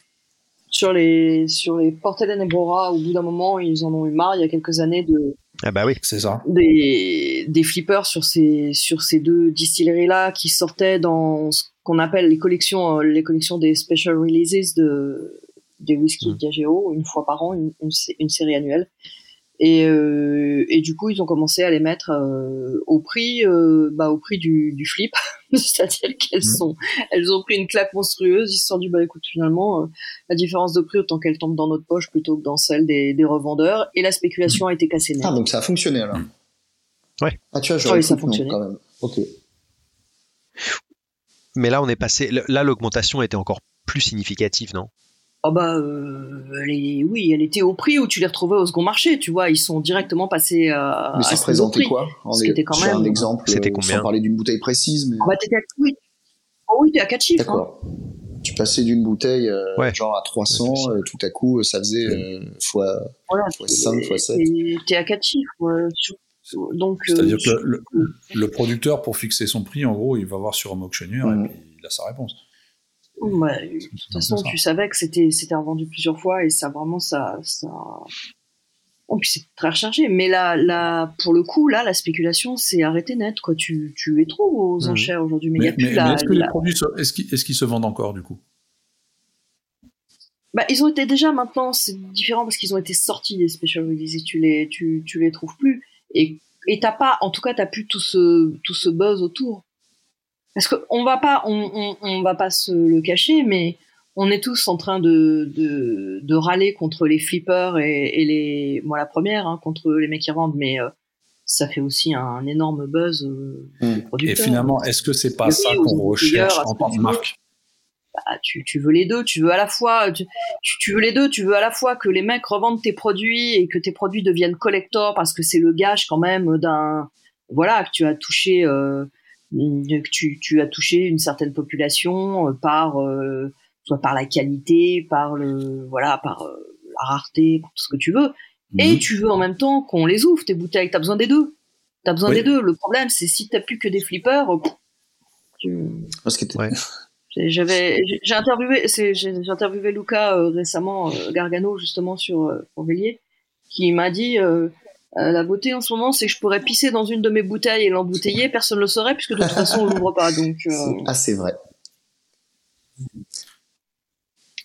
sur les sur les Portelen et Brora, au bout d'un moment, ils en ont eu marre il y a quelques années de ah bah oui, c'est ça. Des, des flippers sur ces sur ces deux distilleries là qui sortaient dans ce qu'on appelle les collections euh, les collections des special releases de des whisky mmh. Diageo une fois par an une, une série annuelle et, euh, et du coup, ils ont commencé à les mettre euh, au prix, euh, bah, au prix du, du flip, <laughs> c'est-à-dire qu'elles mmh. sont, elles ont pris une claque monstrueuse. Ils se sont dit, bah écoute, finalement, euh, la différence de prix autant qu'elle tombe dans notre poche plutôt que dans celle des, des revendeurs. Et la spéculation a été cassée. Ah donc ça a fonctionné alors. Ouais. Ah tu vois, j'aurais ah, oui, ça a fonctionné. quand même. Ok. Mais là, on est passé. Là, l'augmentation était encore plus significative, non? Oh bah euh, elle oui, elle était au prix où tu les retrouvais au second marché, tu vois, ils sont directement passés à. Mais ça représentait quoi Ce qui était quand même. un exemple. C'était combien Sans parler d'une bouteille précise, mais. Ah bah t'étais à... oui, oh, oui, t'es à 4 chiffres. D'accord. Hein. Tu passais d'une bouteille euh, genre à 300, euh, tout à coup ça faisait euh, fois, voilà, fois 5, fois 7. T'es à 4 chiffres. Donc. C'est-à-dire que le, le, producteur pour fixer son prix, en gros, il va voir sur un auctionnaire mmh. et puis il a sa réponse. Bah, de toute façon, tu savais que c'était c'était revendu plusieurs fois et ça vraiment ça ça. Bon, puis c'est très rechargé, mais là, là, pour le coup, là, la spéculation, c'est arrêté net, quoi. Tu, tu les trouves aux mmh. enchères aujourd'hui, mais a plus la. Est-ce que les produits, est-ce qu'ils est se vendent encore du coup? Bah, ils ont été déjà maintenant, c'est différent parce qu'ils ont été sortis des special releases, tu les, tu, tu les trouves plus. Et, et t'as pas, en tout cas, t'as plus tout ce, tout ce buzz autour. Parce qu'on va pas, on, on, on, va pas se le cacher, mais on est tous en train de, de, de râler contre les flippers et, et, les, moi la première, hein, contre les mecs qui vendent, mais euh, ça fait aussi un, énorme buzz euh, mmh. Et finalement, est-ce que c'est pas ça qu'on recherche en tant que marque? Bah, tu, tu, veux les deux, tu veux à la fois, tu, tu, veux les deux, tu veux à la fois que les mecs revendent tes produits et que tes produits deviennent collector parce que c'est le gage quand même d'un, voilà, que tu as touché. Euh, tu, tu as touché une certaine population par soit par la qualité, par le voilà, par la rareté, par tout ce que tu veux. Et mhm. tu veux en même temps qu'on les ouvre tes bouteilles. T'as besoin des deux. T'as besoin des deux. Le problème, c'est si t'as plus que des flippers. Tu... Parce que ouais. J'avais, j'ai interviewé, j'ai interviewé Luca euh, récemment, euh, Gargano justement sur euh, qui m'a dit euh, la beauté en ce moment, c'est que je pourrais pisser dans une de mes bouteilles et l'embouteiller, personne ne le saurait puisque de toute façon on l'ouvre pas. Donc. Ah, c'est vrai.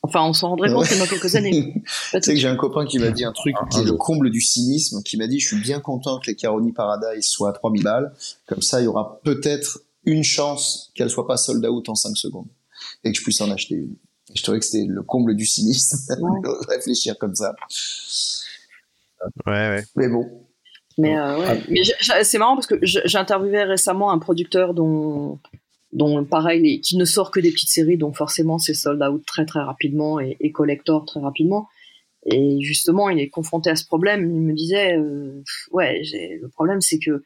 Enfin, on s'en rendrait compte dans quelques années. <laughs> tu sais que j'ai un copain qui m'a dit un truc qui est le comble du cynisme, qui m'a dit, je suis bien content que les Caroni Paradise soient à 3000 balles. Comme ça, il y aura peut-être une chance qu'elle soit pas sold out en 5 secondes. Et que je puisse en acheter une. je trouvais que c'était le comble du cynisme <laughs> de réfléchir comme ça. Ouais, ouais. Mais bon. Mais, euh, ouais. Mais c'est marrant parce que j'ai interviewé récemment un producteur dont dont pareil, qui ne sort que des petites séries, donc forcément c'est sold out très très rapidement et, collector très rapidement. Et justement, il est confronté à ce problème. Il me disait, euh, ouais, le problème c'est que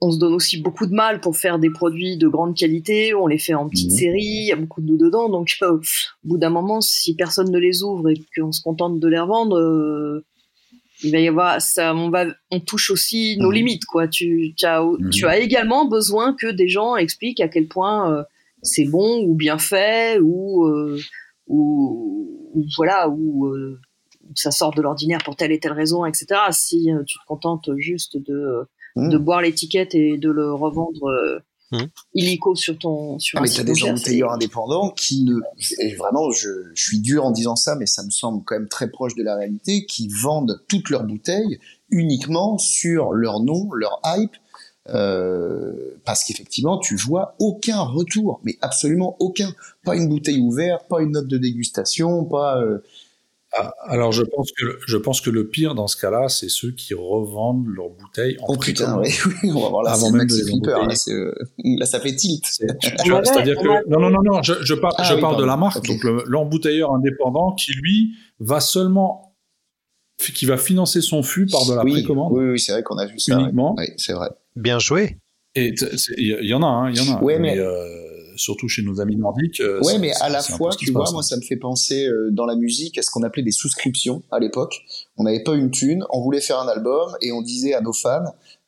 on se donne aussi beaucoup de mal pour faire des produits de grande qualité. On les fait en petites mmh. séries, il y a beaucoup de nous dedans. Donc, euh, <laughs> au bout d'un moment, si personne ne les ouvre et qu'on se contente de les revendre, euh, il va y avoir ça on va on touche aussi nos mhm. limites quoi tu tu as, mhm. tu as également besoin que des gens expliquent à quel point euh, c'est bon ou bien fait ou euh, ou, voilà ou euh, ça sort de l'ordinaire pour telle et telle raison etc si tu te contentes juste de mhm. de boire l'étiquette et de le revendre Mmh. illico sur ton sur ah, mais t'as des embouteilleurs indépendants qui ne et vraiment je, je, suis dur en disant ça mais ça me semble quand même très proche de la réalité qui vendent toutes leurs bouteilles uniquement sur leur nom leur hype euh, parce qu'effectivement tu vois aucun retour mais absolument aucun pas une bouteille ouverte pas une note de dégustation pas euh, ah, alors je pense que je pense que le pire dans ce cas-là, c'est ceux qui revendent leurs bouteilles en oh putain, oui, <laughs> oui, on va voir là, avant même de flipper, là, euh, <laughs> là, ça fait tilt. <laughs> C'est-à-dire que non non non non, je, je, par, ah je parle de la marque, donc l'embouteilleur indépendant qui lui va seulement qui va financer son fût par de la précommande. Oui oui, c'est vrai qu'on a vu ça. Uniquement. Oui, c'est vrai. Bien joué. Et il y, en a, hein, il y en a. Ouais, mais, mais euh, surtout chez nos amis nordiques. Euh, ouais, mais à la fois, tu vois, moi, ça me fait penser euh, dans la musique à ce qu'on appelait des souscriptions à l'époque. On n'avait pas une thune, on voulait faire un album et on disait à nos fans,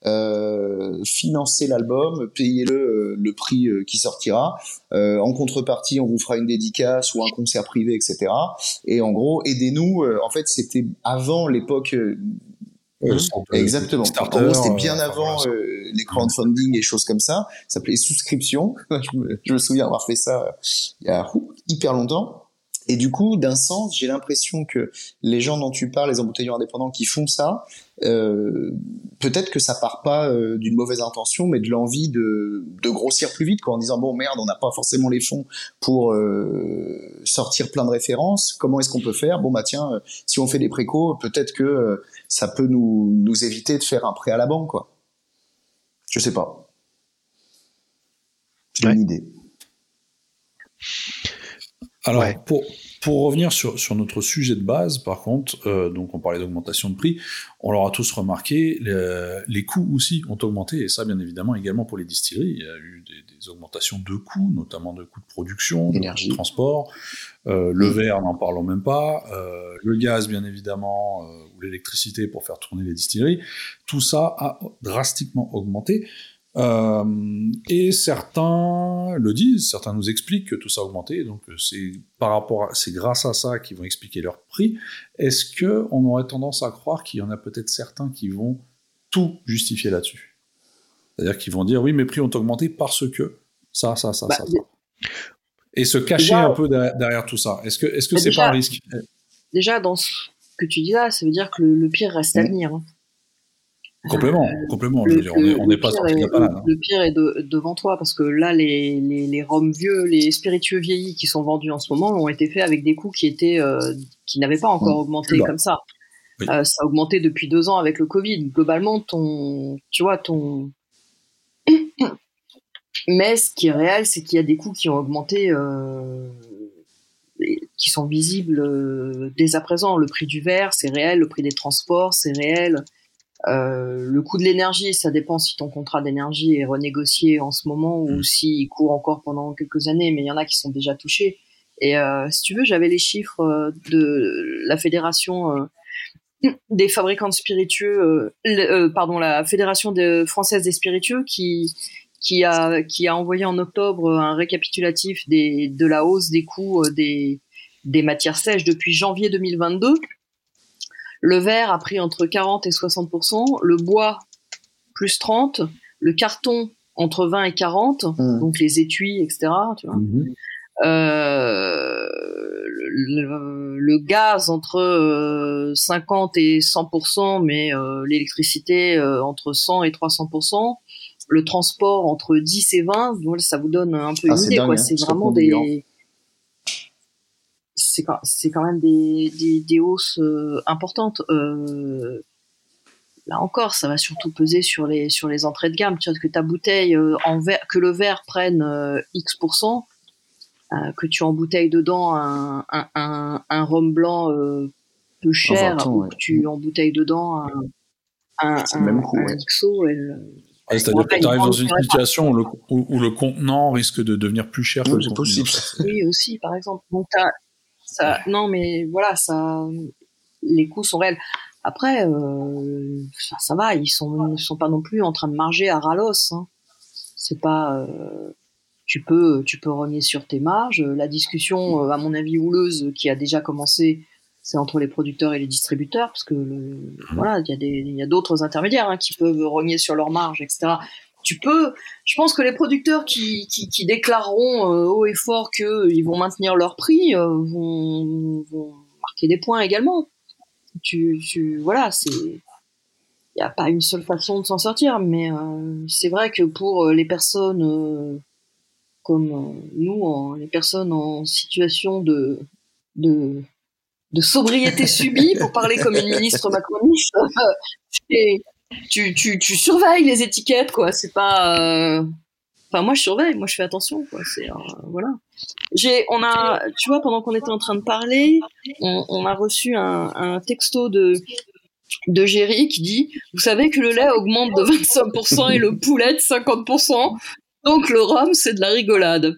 euh, financez l'album, payez-le euh, le prix qui sortira. Euh, en contrepartie, on vous fera une dédicace ou un concert privé, etc. Et en gros, aidez-nous. en fait, c'était avant l'époque Exactement. c'était bien avant euh, les crowdfunding et choses comme ça. Ça s'appelait souscription. <laughs> je, me, souviens avoir fait ça euh, il y a hyper longtemps. Et du coup, d'un sens, j'ai l'impression que les gens dont tu parles, les embouteilleurs indépendants qui font ça, euh, peut-être que ça part pas euh, d'une mauvaise intention, mais de l'envie de, de, grossir plus vite, quoi, en disant bon merde, on n'a pas forcément les fonds pour euh, sortir plein de références. Comment est-ce qu'on peut faire? Bon bah tiens, euh, si on fait des précos, peut-être que ça peut nous, nous éviter de faire un prêt à la banque, quoi. Je sais pas. C'est une idée. Alors, pour, pour revenir sur, sur, notre sujet de base, par contre, euh, donc on parlait d'augmentation de prix, on l'aura tous remarqué, les, les, coûts aussi ont augmenté, et ça bien évidemment également pour les distilleries. Il y a eu des, des augmentations de coûts, notamment de coûts de production, de transport, euh, le verre, n'en parlons même pas, euh, le gaz bien évidemment, ou l'électricité pour faire tourner les distilleries. Tout ça a drastiquement augmenté. Euh, et certains le disent, certains nous expliquent que tout ça a augmenté, donc c'est par rapport, c'est grâce à ça qu'ils vont expliquer leur prix. Est-ce que on aurait tendance à croire qu'il y en a peut-être certains qui vont tout justifier là-dessus? C'est-à-dire qu'ils vont dire oui, mes prix ont augmenté parce que ça, ça, ça, bah, ça, Et se cacher un peu derrière, tout ça. Est-ce que, est-ce que c'est pas un risque? Déjà, dans ce que tu dis là, ça veut dire que le, pire reste à venir. Hein. Complètement, euh, complètement. on n'est pas sorti de la hein. Le pire est devant toi parce que là, les, les, les rhums vieux, les spiritueux vieillis qui sont vendus en ce moment ont été faits avec des coûts qui étaient euh, qui n'avaient pas encore augmenté comme ça. Euh, ça a augmenté depuis deux ans avec le Covid. Globalement, ton, tu vois, ton. <coughs> Mais ce qui est réel, c'est qu'il y a des coûts qui ont augmenté, qui sont visibles dès à présent. Le prix du verre, c'est réel. Le prix des transports, c'est réel le coût de l'énergie, ça dépend si ton contrat d'énergie est renégocié en ce moment ou mm. s'il court encore pendant quelques années, mais il y en a qui sont déjà touchés. Et si tu veux, j'avais les chiffres de la fédération <clears throat> des fabricants de spiritueux, pardon, la fédération française des spiritueux qui qui a qui a envoyé en octobre un récapitulatif des de la hausse des coûts des des matières sèches depuis janvier 2022. Le verre a pris entre 40 et 60% le bois plus 30, le carton entre 20 et 40, mmh. donc les étuis, etc. Tu vois. Mmh. Euh, le, gaz entre 50 euh, et 100%, mais euh, l'électricité euh, entre 100 et 300%, le transport entre 10 et 20, donc ça vous donne un peu ah, une idée. Hein, c'est vraiment des, c'est quand, c'est quand même des, des, des hausses euh, importantes. Euh, là encore, ça va surtout peser sur les sur les entrées de gamme. Tu vois que ta bouteille euh, en verre, que le verre prenne X que tu embouteilles dedans un, un, un, un rhum blanc peu cher, ou que tu embouteilles dedans un, un, un, même coup, XO, c'est-à-dire que tu arrives dans une situation où le, où, le, contenant risque de devenir plus cher que le possible. Oui, aussi, par exemple. Donc, non, mais voilà, ça, les coûts sont réels. Après, euh, ça, va, ils sont, sont pas non plus en train de marger à ralos. Hein. C'est pas, euh, tu peux, tu peux rogner sur tes marges. La discussion, euh, à mon avis, houleuse, qui a déjà commencé, c'est entre les producteurs et les distributeurs, parce que mmh. voilà, il y a des, il y a d'autres intermédiaires hein, qui peuvent rogner sur leurs marges, etc tu peux. Je pense que les producteurs qui, qui, déclareront euh, haut et fort qu'ils vont maintenir leur prix euh, vont, vont, marquer des points également. Tu, tu voilà, c'est. Il n'y a pas une seule façon de s'en sortir, mais euh, c'est vrai que pour les personnes comme nous, les personnes en situation de, de, de sobriété <laughs> subie, pour parler comme une ministre macroniste, <laughs> c'est tu, tu, tu surveilles les étiquettes, quoi. C'est pas. Euh, enfin, moi, je surveille, moi, je fais attention, quoi. C'est euh, voilà. J'ai, on a, tu vois, pendant qu'on était en train de parler, on, on a reçu un, un texto de de Géry qui dit Vous savez que le lait augmente de 25% et le poulet de 50%, donc le rhum, c'est de la rigolade.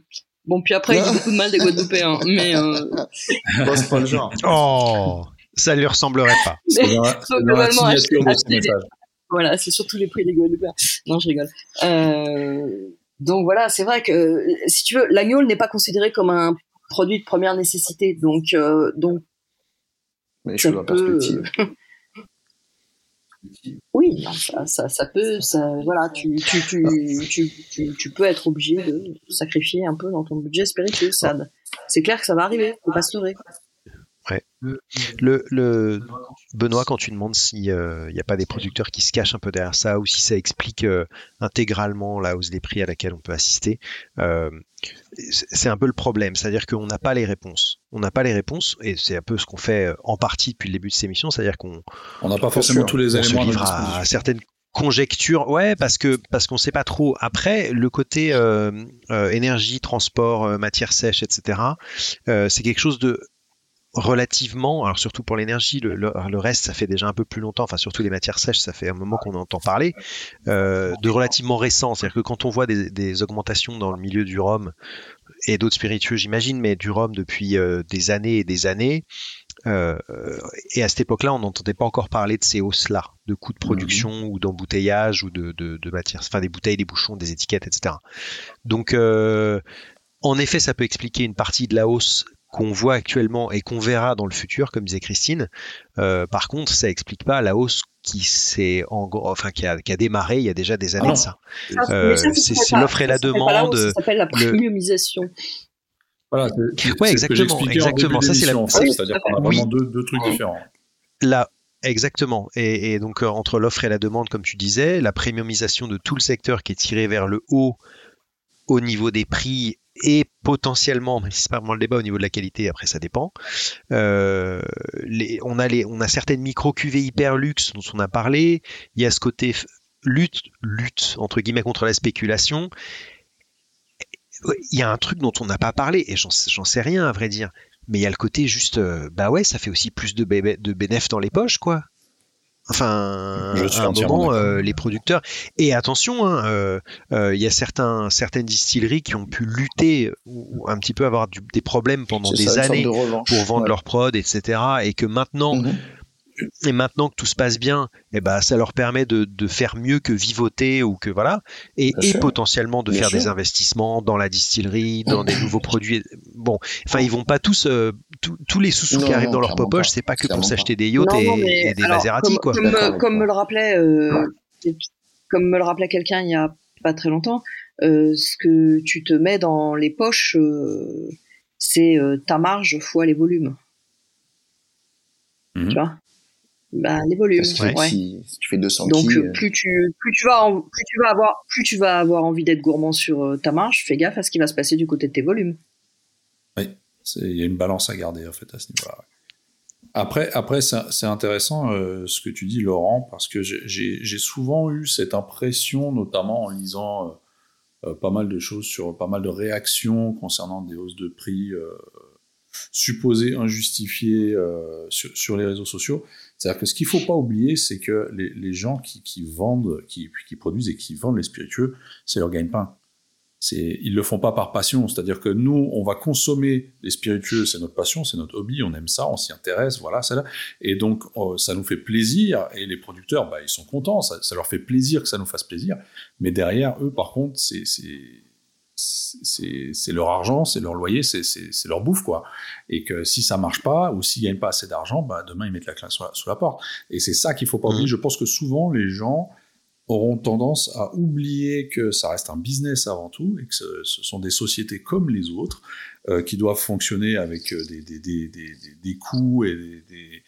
Bon, puis après, il dit beaucoup de mal des Guadeloupéens, mais. Euh... <laughs> c'est pas le genre. Oh Ça lui ressemblerait pas. C'est <laughs> dans, la signature de ce message. Voilà, c'est surtout les prix des Guadeloupéens. Non, je rigole. Euh, donc voilà, c'est vrai que si tu veux, l'agneau n'est pas considéré comme un produit de première nécessité. Donc, euh, donc. Mais je vois perspective. <laughs> oui, ça, ça, ça, peut, ça, voilà, tu, tu, tu, tu, tu, peux être obligé de sacrifier un peu dans ton budget spirituel. Ça, c'est clair que ça va arriver, faut pas se leurrer. Le, le, Benoît, quand tu demandes s'il n'y euh, a pas des producteurs qui se cachent un peu derrière ça ou si ça explique euh, intégralement la hausse des prix à laquelle on peut assister, euh, c'est un peu le problème. C'est-à-dire qu'on n'a pas les réponses. On n'a pas les réponses et c'est un peu ce qu'on fait en partie depuis le début de ces émissions. C'est-à-dire qu'on n'a pas forcément tous les éléments à, certaines conjectures, ouais, parce que parce qu'on sait pas trop. Après, le côté énergie, transport, matière sèche, etc. c'est quelque chose de relativement, alors surtout pour l'énergie, le, le, reste ça fait déjà un peu plus longtemps, enfin surtout les matières sèches, ça fait un moment qu'on entend parler, euh, de relativement récent. C'est-à-dire que quand on voit des, des, augmentations dans le milieu du rhum et d'autres spiritueux, j'imagine, mais du rhum depuis euh, des années et des années, euh, et à cette époque-là, on n'entendait pas encore parler de ces hausses-là, de coûts de production ou d'embouteillage ou de, de, de matières, enfin des bouteilles, des bouchons, des étiquettes, etc. Donc en effet, ça peut expliquer une partie de la hausse qu'on voit actuellement et qu'on verra dans le futur, comme disait Christine. Euh, par contre, ça explique pas la hausse qui s'est enfin qui a, qui a, démarré il y a déjà des années de ça. Euh, c'est l'offre et la demande. ça s'appelle la premiumisation. Voilà, ouais, exactement, exactement. Ça c'est la. C'est-à-dire qu'on a vraiment deux, deux, trucs différents. Là, exactement. Et, et donc euh, entre l'offre et la demande, comme tu disais, la premiumisation de tout le secteur qui est tiré vers le haut au niveau des prix et potentiellement, mais c'est pas vraiment le débat au niveau de la qualité, après ça dépend. Euh, on, a les, on a certaines micro cuvées hyper luxe dont on a parlé. Il y a ce côté lutte, lutte entre guillemets contre la spéculation. Il y a un truc dont on n'a pas parlé et j'en sais rien à vrai dire. Mais il y a le côté juste, euh, bah ouais, ça fait aussi plus de, de dans les poches, quoi. Enfin, Je à un moment, euh, les producteurs. Et attention, hein, euh, euh, il y a certains, certaines distilleries qui ont pu lutter ou, ou un petit peu avoir du- des problèmes pendant des ça, années de pour vendre Ouais. leur prod, etc. Et que maintenant, Mhm. et maintenant que tout se passe bien, eh ben, ça leur permet de, de faire mieux que vivoter ou que voilà, et, potentiellement de Bien faire des investissements dans la distillerie, dans des nouveaux produits. Bon, enfin, ils vont pas tous, euh, tous- les sous-sous qui arrivent dans leur pas. c'est pas que pour s'acheter des yachts Non, et, non, mais et des alors, Maserati, comme, quoi. Comme, D'accord me- avec comme toi. me le rappelait, euh, comme me le rappelait quelqu'un il y a pas très longtemps, euh, ce que tu te mets dans les poches, euh, c'est euh, ta marge fois les volumes. Mhm. Tu vois? Bah, les volumes. Parce que ouais. si, si tu fais 200 Donc euh, plus tu plus tu vas en- plus tu vas avoir plus tu vas avoir envie d'être gourmand sur euh, ta marge, fais gaffe à ce qui va se passer du côté de tes volumes. Il y a une balance à garder en fait à ce niveau-là. Après, après c'est intéressant euh, ce que tu dis, Laurent, parce que j'ai- souvent eu cette impression, notamment en lisant euh, euh, pas mal de choses sur pas mal de réactions concernant des hausses de prix supposées injustifiées sur, les réseaux sociaux. C'est-à-dire que ce qu'il faut pas oublier, c'est que les, gens qui, qui vendent, qui, qui produisent et qui vendent les spiritueux, c'est leur gagne-pain. C'est, ils le font pas par passion. C'est-à-dire que nous, on va consommer les spiritueux, c'est notre passion, c'est notre hobby, on aime ça, on s'y intéresse, voilà, c'est là. Et donc, euh, ça nous fait plaisir. Et les producteurs, bah, ils sont contents. Ça, ça leur fait plaisir que ça nous fasse plaisir. Mais derrière, eux, par contre, c'est, c'est, leur argent, c'est leur loyer, c'est, leur bouffe, quoi. Et que si ça marche pas, ou s'ils gagnent pas assez d'argent, bah, demain, ils mettent la clé sous la, sous la porte. Et c'est ça qu'il faut pas Mhm. oublier. Je pense que souvent, les gens auront tendance à oublier que ça reste un business avant tout et que ce, ce sont des sociétés comme les autres euh, qui doivent fonctionner avec euh, des, des, des, des, des- des coûts et des, des,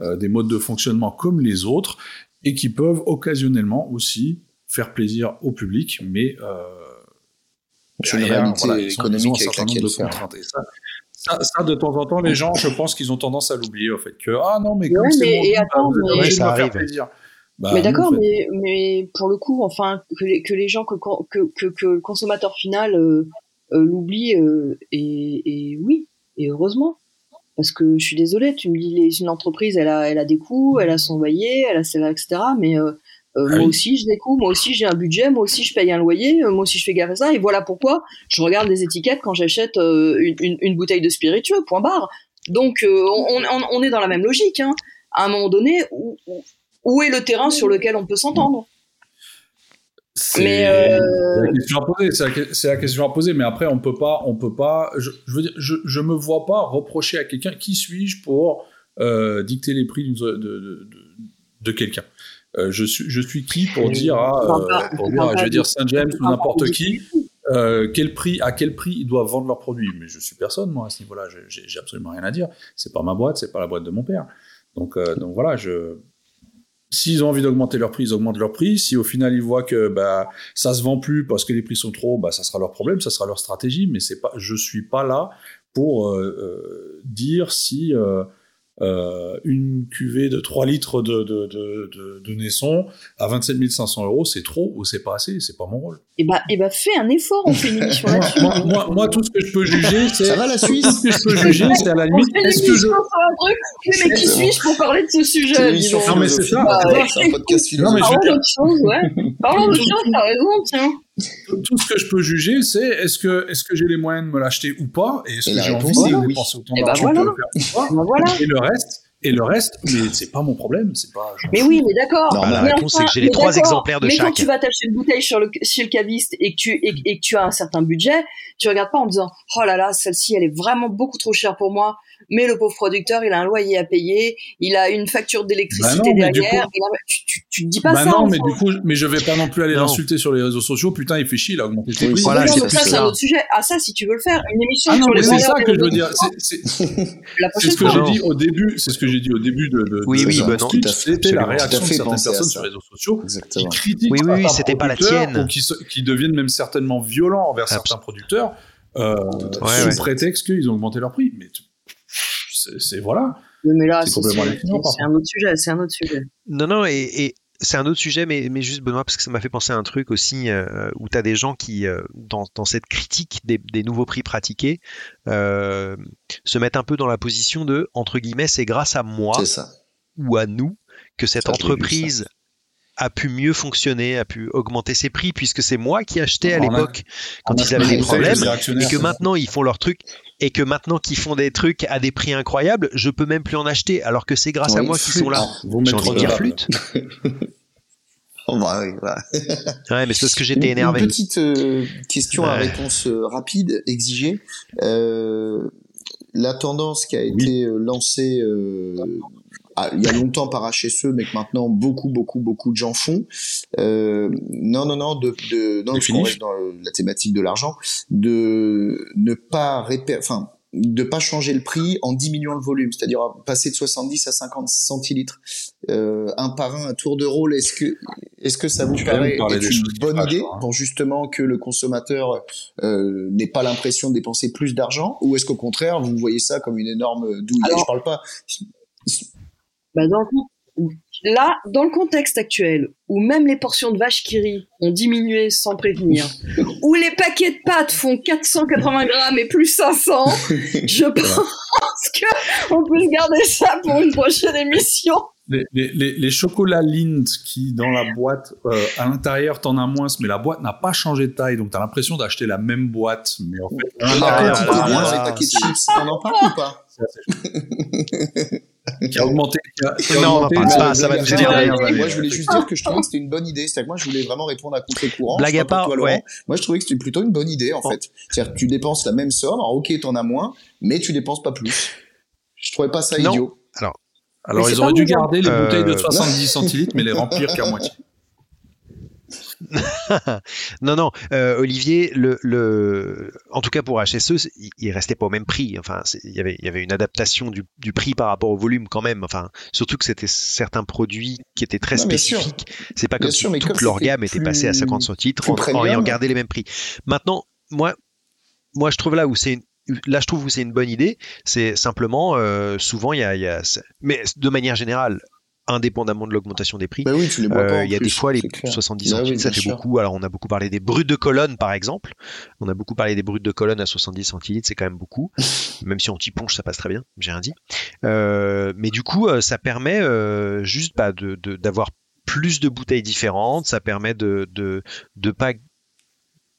euh, des modes de fonctionnement comme les autres et qui peuvent occasionnellement aussi faire plaisir au public, mais euh, C'est une derrière, réalité voilà, économique ils ont un avec certain nombre laquelle de contraintes. Et ça, ça, ça, de temps en temps, les gens, je pense qu'ils ont tendance à l'oublier, au fait que ah non, mais comme Ouais, c'est mais- mon et but, bah, ça me faire arrive. plaisir. Bah, mais d'accord, en fait. mais, mais pour le coup, enfin, que les, que les gens, que, que, que, que le consommateur final euh, euh, l'oublie, euh, et, et oui, et heureusement. Parce que je suis désolée, tu me dis, les, une entreprise, elle a, elle a des coûts, elle a son loyer, elle a celle etc. Mais euh, euh, Ah moi oui. aussi, j'ai des coûts, moi aussi, j'ai un budget, moi aussi, je paye un loyer, euh, moi aussi, je fais gaffe à ça. Et voilà pourquoi je regarde les étiquettes quand j'achète euh, une, une, une bouteille de spiritueux, point barre. Donc, euh, on, on, on est dans la même logique. Hein. À un moment donné, où, où- où est le terrain sur lequel on peut s'entendre C'est euh, la question à poser. C'est la, question à poser. Mais après, on peut pas, on peut pas. Je, je veux dire, je, je me vois pas reprocher à quelqu'un qui suis-je pour euh, dicter les prix de, de, de, de quelqu'un? Euh, je suis, je suis qui pour dire pas- pour dire, je vais dire Saint James ou n'importe qui, quel prix, à quel prix ils doivent vendre leurs produits? Mais je suis personne moi à ce niveau-là. Je- J'ai absolument rien à dire. C'est pas ma boîte, c'est pas la boîte de mon père. Donc, donc voilà, je. S'ils ont envie d'augmenter leur prix, ils augmentent leur prix. Si au final ils voient que bah, ça se vend plus parce que les prix sont trop, bah, ça sera leur problème, ça sera leur stratégie. Mais c'est pas, je suis pas là pour euh, euh, dire si euh, une cuvée de 3 litres de, de, de, de, de Naisson à 27 500 euros, c'est trop ou c'est pas assez? C'est pas mon rôle. Et bah, et bah, fais un effort, on fait une émission <laughs> Moi, là-dessus. moi, moi, moi, tout ce que je peux juger, c'est Ça va la tout Suisse ce que je peux juger, c'est à la limite. Est-ce que je mais qui suis-je pour parler de ce sujet Non, mais c'est ça. Bah, C'est un podcast philosophique. Parlons d'autre chose, ouais. Parlons d'autre chose, t'as raison, tiens. Tout ce que je peux juger, c'est est-ce que, est-ce que j'ai les moyens de me l'acheter ou pas, et est-ce Et que j'ai envie de dépenser autant d'argent voilà. pour le faire ou pas. Voilà. Et le reste, et le reste, mais c'est pas mon problème, c'est pas. Mais oui, mais d'accord. Non, la Mais réponse, enfin, c'est que j'ai les mais trois exemplaires de mais quand chaque. tu vas t'acheter une bouteille sur le, chez le caviste et que, tu, et, et que tu as un certain budget, tu regardes pas en disant Oh là là, celle-ci, elle est vraiment beaucoup trop chère pour moi. Mais le pauvre producteur, il a un loyer à payer, il a une facture d'électricité Bah mais derrière. coup- il a- tu, tu, tu te dis pas Bah ça. non, mais du coup, mais je vais pas non plus aller l'insulter sur les réseaux sociaux. Putain, il fait chier, il a augmenté ses prix. Voilà, c'est ça, c'est un autre sujet. Ah, ça, si tu veux le faire, une émission Ah non, sur mais c'est ça que je veux dire. C'est- ce que j'ai dit au début. C'est ce que j'ai dit au début de. de Oui, de- oui, bah C'était la absolument. réaction de certaines personnes sur les réseaux sociaux qui Exactement. critiquent Oui, oui, oui, certains c'était pas la producteurs tienne. ou qui, qui deviennent même certainement violents envers Abs- certains producteurs euh, Ouais, sous ouais. prétexte qu'ils ont augmenté leur prix. Mais c'est voilà. Oui, mais là, c'est un autre sujet. C'est un autre sujet. Non, non, et, et c'est un autre sujet, mais, mais juste Benoît, parce que ça m'a fait penser à un truc aussi euh, où tu as des gens qui, euh, dans, dans cette critique des, des nouveaux prix pratiqués, euh, se mettent un peu dans la position de, entre guillemets, c'est grâce à moi ça. ou à nous que cette entreprise a pu mieux fonctionner, a pu augmenter ses prix, puisque c'est moi qui achetais à l'époque quand ils avaient des problèmes, et que maintenant ils font leurs trucs, et que maintenant qu'ils font des trucs à des prix incroyables, je peux même plus en acheter, alors que c'est grâce à moi qu'ils sont là. J'ai envie de dire flûte. <laughs> Oh, bah, oui, voilà. <laughs> Ouais, mais c'est parce que j'étais énervé. Une petite euh, question à réponse euh, rapide exigée. Euh, la tendance qui a été lancée il y a longtemps par HSE, mais que maintenant beaucoup, beaucoup, beaucoup de gens font. Euh, non, non, non, de, de non, parce qu'on reste dans la thématique de l'argent, de ne pas répé- enfin, de pas changer le prix en diminuant le volume, c'est-à-dire passer de 70 à 50 centilitres, euh, un par un, un tour de rôle. Est-ce que, est-ce que ça vous Tu paraît être une bonne idée hein. pour justement que le consommateur euh, n'ait pas l'impression de dépenser plus d'argent, ou est-ce qu'au contraire vous voyez ça comme une énorme douille? Alors- Je parle pas. Bah, dans le là, dans le contexte actuel, où même les portions de vache qui rit ont diminué sans prévenir, où les paquets de pâtes font 480 grammes et plus 500, <laughs> je pense que on peut se garder ça pour une prochaine émission. Les, les, les, les chocolats Lindt qui, dans la boîte, euh, à l'intérieur, t'en as moins, mais la boîte n'a pas changé de taille, donc t'as l'impression d'acheter la même boîte, mais en fait, La l'intérieur, quantité t'en as bien moins. dans les paquets de chips, on en parle ou pas? <laughs> <laughs> qui a augmenté. Qui a, qui a Non, on en augmenté, parle mais- pas, ça va nous derrière, Moi, je voulais juste dire que je trouvais que c'était une bonne idée. C'est-à-dire que moi, je voulais vraiment répondre à contre-courant. Blague à part, toi, ouais. Moi, je trouvais que c'était plutôt une bonne idée, en fait. C'est-à-dire que tu dépenses la même somme. Alors, ok, t'en as moins, mais tu dépenses pas plus. Je trouvais pas ça Non. idiot. Alors, Mais ils auraient dû garder les Euh, bouteilles de <laughs> 70 centilitres, mais les remplir qu'à moitié. <laughs> non, non, euh, Olivier, le, le, en tout cas pour HSE, il, restait pas au même prix. Enfin, il y avait, il y avait une adaptation du, du prix par rapport au volume quand même. Enfin, surtout que c'était certains produits qui étaient très Non, spécifiques. C'est pas comme si toute comme leur gamme était passée à 50 centilitres en, en ayant gardé les mêmes prix. Maintenant, moi, moi, je trouve là où c'est une- Là, je trouve où c'est une bonne idée, c'est simplement, euh, souvent, il y a, il y a- mais de manière générale, indépendamment de l'augmentation des prix, Bah oui, tu les pas euh, Il y a plus, des fois les c'est clair. 70 Bah oui, centilitres, ça fait sûr. beaucoup. Alors on a beaucoup parlé des brutes de colonne par exemple. On a beaucoup parlé des brutes de colonne à 70 centilitres, c'est quand même beaucoup. <laughs> Même si on t'y ponche, ça passe très bien. J'ai rien dit. Euh, mais du coup, euh, ça permet juste bah, de de- d'avoir plus de bouteilles différentes. Ça permet de de de pas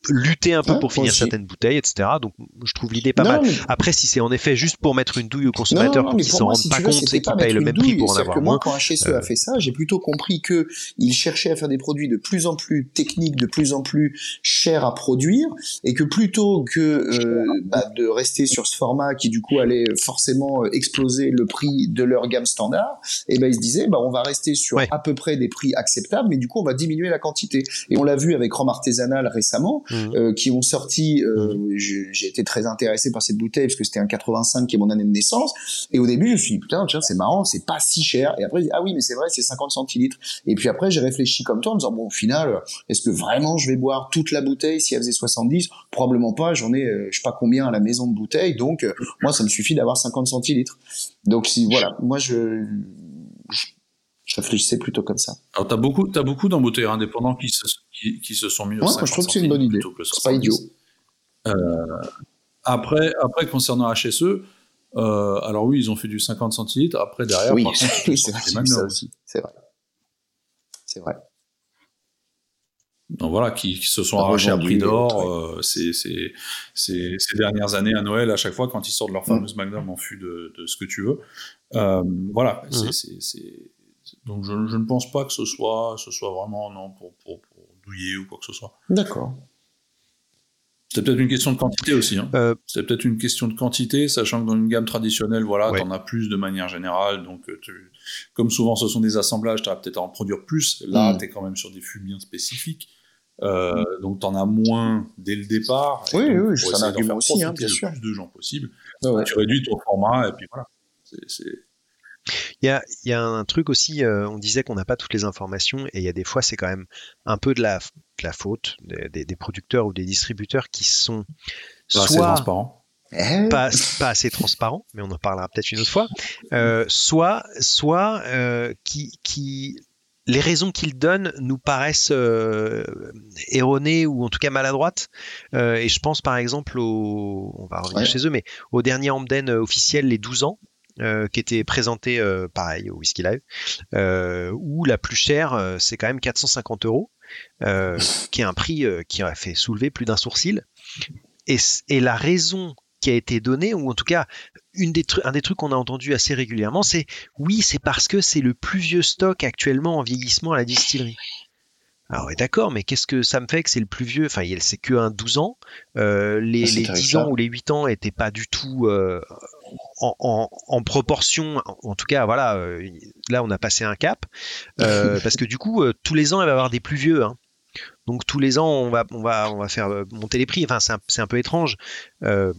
lutter un peu Ouais, pour finir aussi. certaines bouteilles, etc. Donc je trouve l'idée pas Non, mal. mais- Après, si c'est en effet juste pour mettre une douille au consommateur non, non, pour qu'il s'en rende si pas veux, compte et qu'il paye le même prix pour en avoir que moi, moins. quand HSE Euh, a fait ça, j'ai plutôt compris que il cherchait à faire des produits de plus en plus techniques, de plus en plus chers à produire, et que plutôt que euh, bah, de rester sur ce format qui du coup allait forcément euh, exploser le prix de leur gamme standard, et ben ils se disaient, bah on va rester sur Ouais. à peu près des prix acceptables, mais du coup on va diminuer la quantité. Et on l'a vu avec Rome Artisanal récemment, Mhm. Euh, qui ont sorti. euh, j'ai j'ai été très intéressé par cette bouteille parce que c'était un 85 qui est mon année de naissance. Et au début, je me suis dit putain, tiens, c'est marrant, c'est pas si cher. Et après, j'ai dit, ah oui, mais c'est vrai, c'est 50 centilitres. Et puis après, j'ai réfléchi comme toi en me disant bon, au final, est-ce que vraiment je vais boire toute la bouteille si elle faisait 70 Probablement pas. J'en ai, euh, je sais pas combien à la maison de bouteilles, donc euh, moi, ça me suffit d'avoir 50 centilitres. Donc si voilà, moi je je, je réfléchissais plutôt comme ça. Alors, t'as beaucoup, t'as beaucoup d'embouteilleurs indépendants qui se, qui, qui se sont mis au Ouais, moi, 50 je trouve que c'est une bonne idée. C'est pas 70. idiot. Après, après, concernant HSE, euh, alors oui, ils ont fait du 50 centilitres. Après, derrière, oui, <laughs> oui, c'est vrai. C'est vrai. C'est vrai. Donc voilà, qui, qui se sont arrachés à prix d'or euh, euh, ces, ces, ces, ces dernières années à Noël, à chaque fois, quand ils sortent leur fameuse Magnum en fût de, de ce que tu veux. Euh, voilà, c'est- c'est- donc je, je ne pense pas que ce soit, ce soit vraiment non, pour, pour, pour douiller ou quoi que ce soit. D'accord. C'est peut-être une question de quantité aussi. Hein. Euh, C'est peut-être une question de quantité, sachant que dans une gamme traditionnelle, voilà, Ouais. t'en as plus de manière générale. Donc, euh, tu- comme souvent, ce sont des assemblages, tu vas peut-être à en produire plus. Là, Mm. tu es quand même sur des fûts bien spécifiques. Euh, Donc, t'en as moins dès le départ. Oui, donc, oui, c'est un argument aussi, hein, bien le sûr. plus de gens possible. Ouais. Tu réduis ton format, et puis voilà. C'est- Il y a, il y a un truc aussi, euh, on disait qu'on n'a pas toutes les informations et il y a des fois c'est quand même un peu de la, de la faute des, des- des producteurs ou des distributeurs qui sont pas assez soit transparent. Eh, pas, pas assez transparents, mais on en parlera peut-être une autre fois, euh, soit, soit euh, qui, qui les raisons qu'ils donnent nous paraissent euh, erronées ou en tout cas maladroites. Euh, et je pense par exemple au, on va revenir Ouais. chez eux, mais au dernier Hamden euh, officiel, les 12 ans. Qui était présentée pareil au Whisky Live, où la plus chère c'est quand même 450 euros, <laughs> qui est un prix qui a fait soulever plus d'un sourcil. Et, et la raison qui a été donnée, ou en tout cas une des un des trucs qu'on a entendu assez régulièrement, c'est oui, c'est parce que c'est le plus vieux stock actuellement en vieillissement à la distillerie. Alors d'accord, mais qu'est-ce que ça me fait que c'est le plus vieux? Enfin, c'est que un 12 ans. Euh, les, ah, les 10 ans ou les 8 ans étaient pas du tout euh, en, en, en, proportion. En, tout cas, voilà, euh, là on a passé un cap. Euh, <laughs> parce que du coup, euh, tous les ans, il va y avoir des plus vieux. Hein. Donc tous les ans, on va, on va, on va faire monter les prix. Enfin, c'est un, peu étrange. Euh,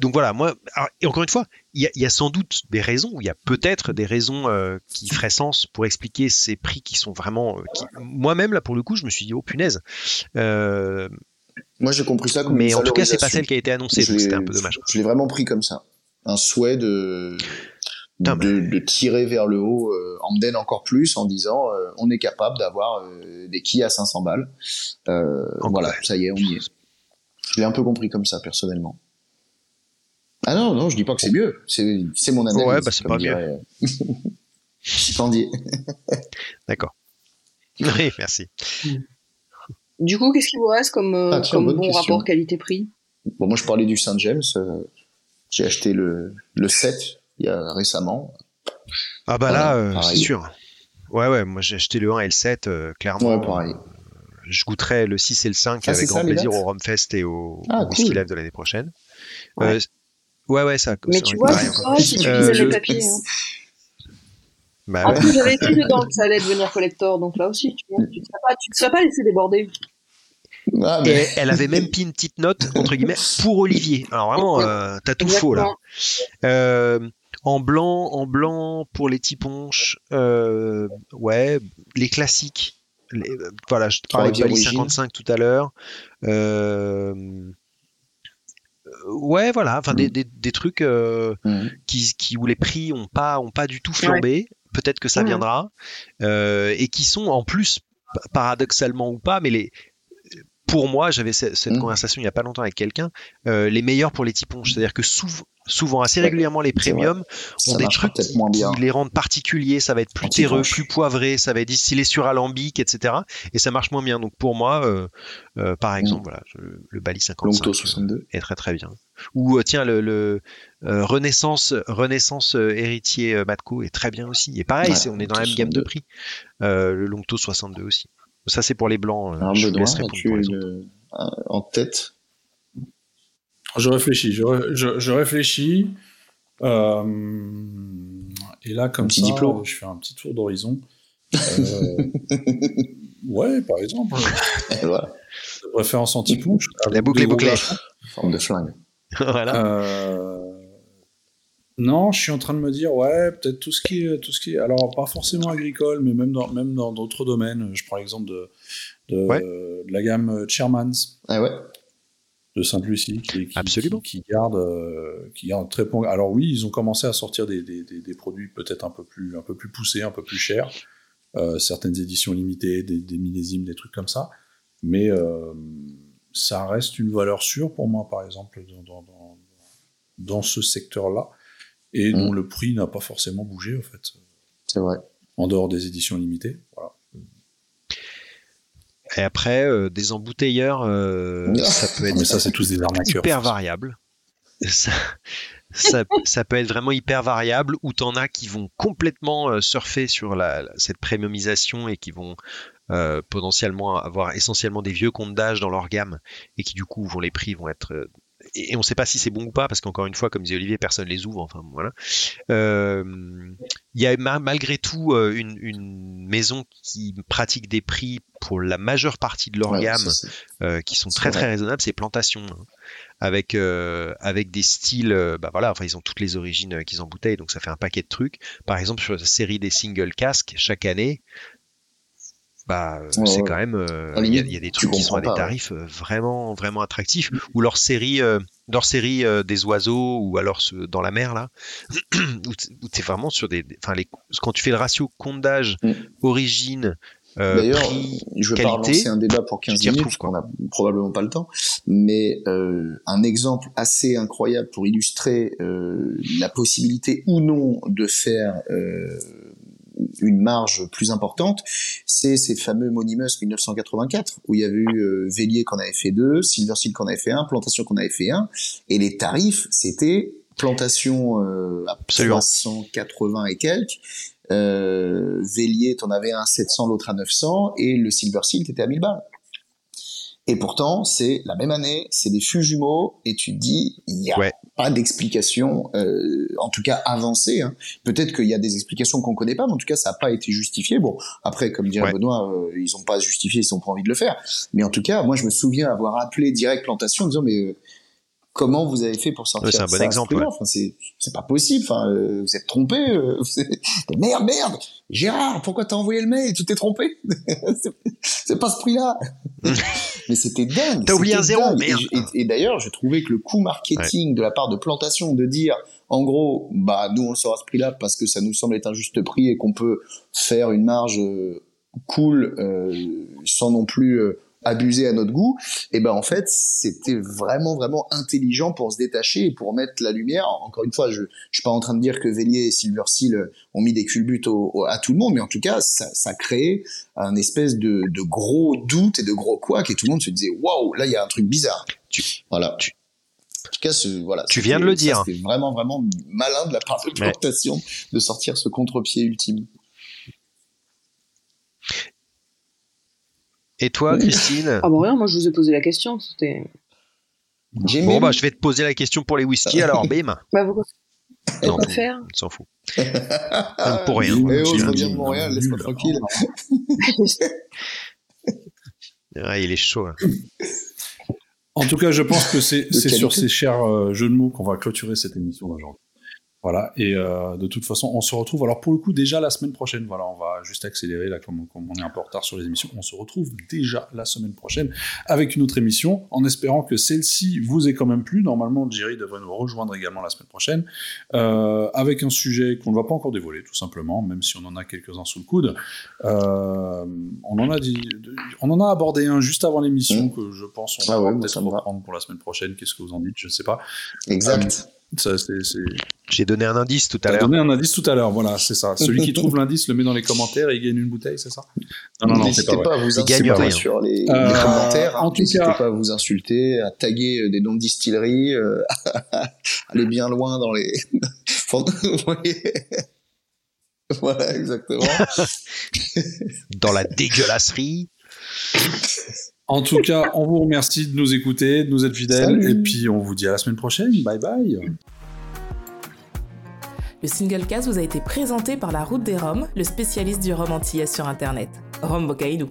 donc voilà, moi, et encore une fois, il y, a, sans doute des raisons, il y a peut-être des raisons euh, qui feraient sens pour expliquer ces prix qui sont vraiment. Moi-même, là, pour le coup, je me suis dit, oh punaise. moi, j'ai compris ça comme Mais en tout cas, c'est pas celle qui a été annoncée, donc c'était un peu dommage. Je l'ai vraiment pris comme ça. Un souhait de de, tirer vers le haut euh, Amden encore plus en disant euh, on est capable d'avoir euh, des quilles à 500 balles. Euh, voilà, ça y est, on y est. Je l'ai un peu compris comme ça personnellement. Ah non, non, je dis pas que c'est mieux. C'est, c'est mon analyse. Ouais, bah c'est pas mieux. <laughs> <laughs> D'accord. Oui, merci. Du coup, qu'est-ce qui vous reste comme, ah, comme bon rapport qualité-prix? Bon, moi, je parlais du Saint James. J'ai acheté le, le 7 il y a récemment. Ah bah là, euh, c'est sûr. Ouais, ouais, moi j'ai acheté le 1 et le 7, euh, clairement. Ouais, pareil. je goûterai le 6 et le 5 ah, avec grand plaisir au Romfest et au, ah, Whisky Live de l'année prochaine. Ouais. Euh, ouais, ouais, ça. Mais tu vois, c'est si tu lisais les papiers. Hein. Bah, en plus, j'avais <laughs> écrit dedans que ça allait devenir collector, donc là aussi, tu ne te serais pas laissé déborder. Ah, et elle avait même pris une petite note entre guillemets pour Olivier. Alors vraiment, euh, t'as tout faux là. Euh, en blanc, en blanc pour les typonches, euh, ouais, les classiques. voilà, je parlais de 55 tout à l'heure. Euh, ouais, voilà, enfin des, mm. des, trucs euh, mm. qui, qui, où les prix ont pas, ont pas du tout flambé. Peut-être que ça viendra. et qui sont en plus, paradoxalement ou pas, mais les, pour moi, j'avais cette, mm. conversation il n'y a pas longtemps avec quelqu'un, les meilleurs pour les typonches. C'est-à-dire que souvent, souvent assez régulièrement les premiums ont des trucs qui, les rendent particuliers. Ça va être plus terreux plus poivré ça va être distillé sur alambic etc et ça marche moins bien. Donc pour moi euh, euh, par mm. exemple voilà le Bali 55 62. est très très bien. Ou euh, tiens le, Renaissance Renaissance héritier Matco est très bien aussi. Et pareil on est dans la même gamme de prix. Le Longto 62 aussi ça c'est pour les blancs je vous en tête je réfléchis, je, réfléchis. Euh, et là, comme ça, je fais un petit tour d'horizon. Euh, <laughs> ouais, par exemple. voilà. De préférence anti-punch. La boucle est bouclée. Forme de flingue. <laughs> voilà. Euh, non, je suis en train de me dire, ouais, peut-être tout ce qui est, tout ce qui est, alors pas forcément agricole, mais même dans, même dans d'autres domaines. Je prends l'exemple de, de, de, la gamme Chairmans. Ah ouais de Sainte-Lucie qui, qui, qui, garde euh, qui garde très bon. Alors oui, ils ont commencé à sortir des, des, des, produits peut-être un peu plus un peu plus poussés, un peu plus chers, euh, certaines éditions limitées, des, des, millésimes, des trucs comme ça. Mais euh, ça reste une valeur sûre pour moi, par exemple, dans, dans, dans ce secteur-là, et dont mmh. le prix n'a pas forcément bougé, en fait. C'est vrai. En dehors des éditions limitées, voilà. Et après, euh, des embouteilleurs, euh, ça peut être ça, c'est tous des hyper variable. Ça, ça, ça, peut être vraiment hyper variable, ou t'en as qui vont complètement euh, surfer sur la, cette premiumisation et qui vont euh, potentiellement avoir essentiellement des vieux comptes d'âge dans leur gamme et qui du coup vont les prix vont être et, on ne sait pas si c'est bon ou pas parce qu'encore une fois, comme disait Olivier, personne les ouvre. Enfin voilà. Euh, il y a malgré tout euh, une, une, maison qui pratique des prix pour la majeure partie de leur gamme euh, qui sont très très raisonnables. C'est Plantation. Hein. avec avec des styles bah voilà enfin ils ont toutes les origines qu'ils embouteillent donc ça fait un paquet de trucs par exemple sur la série des single casques chaque année bah, c'est quand même euh, il y, a des trucs qui sont à des tarifs euh, vraiment vraiment attractifs. Ou leur série euh, leur série des oiseaux ou alors dans la mer là <clears throat> où t'es vraiment sur des enfin les quand tu fais le ratio compte d'âge mm. origine euh, D'ailleurs, prix, je vais pas qualité, relancer un débat pour 15 tu t'y minutes, retrouves, parce qu'on a probablement pas le temps, mais euh, un exemple assez incroyable pour illustrer euh, la possibilité ou non de faire une marge plus importante, c'est ces fameux Monimus 1984, où il y avait eu euh, Vélier qu'on avait fait deux, Silver Seal qu'on avait fait un, Plantation qu'on avait fait un, et les tarifs, c'était Plantation euh, à Absolument. 380 et quelques, euh, Vélier, t'en avais un à 700, l'autre à 900, et le Silver Seal, t'étais à 1000 balles. Et pourtant, c'est la même année, c'est des fûts jumeaux, et tu te dis, il n'y a Ouais. Pas d'explication, euh, en tout cas avancée. Hein. Peut-être qu'il y a des explications qu'on connaît pas, mais en tout cas, ça n'a pas été justifié. Bon, après, comme dirait Ouais. Benoît, euh, ils n'ont pas justifié, ils n'ont pas envie de le faire. Mais en tout cas, moi, je me souviens avoir appelé Direct Plantation en disant, mais euh, comment vous avez fait pour sortir Ouais, c'est un bon ça exemple, prix-là ouais. Enfin, c'est pas possible. Enfin, euh, vous êtes trompé. euh, vous êtes- Merde, merde. Gérard, pourquoi t'as envoyé le mail? Tu t'es trompé? <laughs> C'est- pas ce prix-là. <laughs> Mais c'était dingue. T'as oublié un zéro, dingue. merde. Et, et- et d'ailleurs, je trouvais que le coût marketing de la part de Plantation de dire, en gros, bah nous on le sort à ce prix-là parce que ça nous semble être un juste prix et qu'on peut faire une marge euh, cool euh, sans non plus abuser à notre goût. Et ben en fait, c'était vraiment vraiment intelligent pour se détacher et pour mettre la lumière. Encore une fois, je je suis pas en train de dire que Vélier et Silver Seal ont mis des culbutes au- au- à tout le monde, mais en tout cas, ça, ça créait un espèce de, de gros doute et de gros couac et tout le monde se disait waouh, là il y a un truc bizarre. Tu- voilà. tu- en tout cas, ce, voilà. Tu viens de le ça, dire. C'était vraiment vraiment malin de la part de Ouais. Plantation de sortir ce contre-pied ultime. Et toi, Christine Ah bon, rien, moi je vous ai posé la question. C'était. Bon, bah, je vais te poser la question pour les whisky, alors, bim. <laughs> Bah, pourquoi Non, Quoi faire on s'en fout. <laughs> Même pour rien. J'ai je un reviens de Montréal, laisse-moi tranquille. <laughs> Ah, il est chaud. là. En tout cas, je pense que c'est sur ces chers euh, jeux de mots qu'on va clôturer cette émission d'aujourd'hui. Voilà, et euh, de toute façon, on se retrouve, alors pour le coup, déjà la semaine prochaine, voilà, on va juste accélérer, là, comme, comme on est un peu en retard sur les émissions, on se retrouve déjà la semaine prochaine avec une autre émission, en espérant que celle-ci vous ait quand même plu. Normalement, Jerry devrait nous rejoindre également la semaine prochaine, euh, avec un sujet qu'on ne va pas encore dévoiler, tout simplement, même si on en a quelques-uns sous le coude. Euh, on, en a dit, on en a abordé un juste avant l'émission, Mm. que je pense on Ah va ouais, peut-être reprendre pour la semaine prochaine. Qu'est-ce que vous en dites? Je ne sais pas. Exact. J'ai donné un indice tout à l'heure. donné un indice tout à l'heure, voilà, c'est ça. Celui qui trouve l'indice le met dans les commentaires et il gagne une bouteille, c'est ça? Non, non, non, N'hésitez pas pas, à vous Il gagne insulter sur les, les Euh, commentaires. en tout N'hésitez cas- pas à vous insulter, à taguer euh, des noms de distilleries, euh, <laughs> aller bien loin dans les. <laughs> <laughs> Voilà, exactement. Dans la dégueulasserie. En tout cas, on vous remercie de nous écouter, de nous être fidèles, Salut. et puis on vous dit à la semaine prochaine. Bye bye. Le single cast vous a été présenté par La Route des Roms, le spécialiste du rhum antillais sur Internet. Rome Bocaïdou.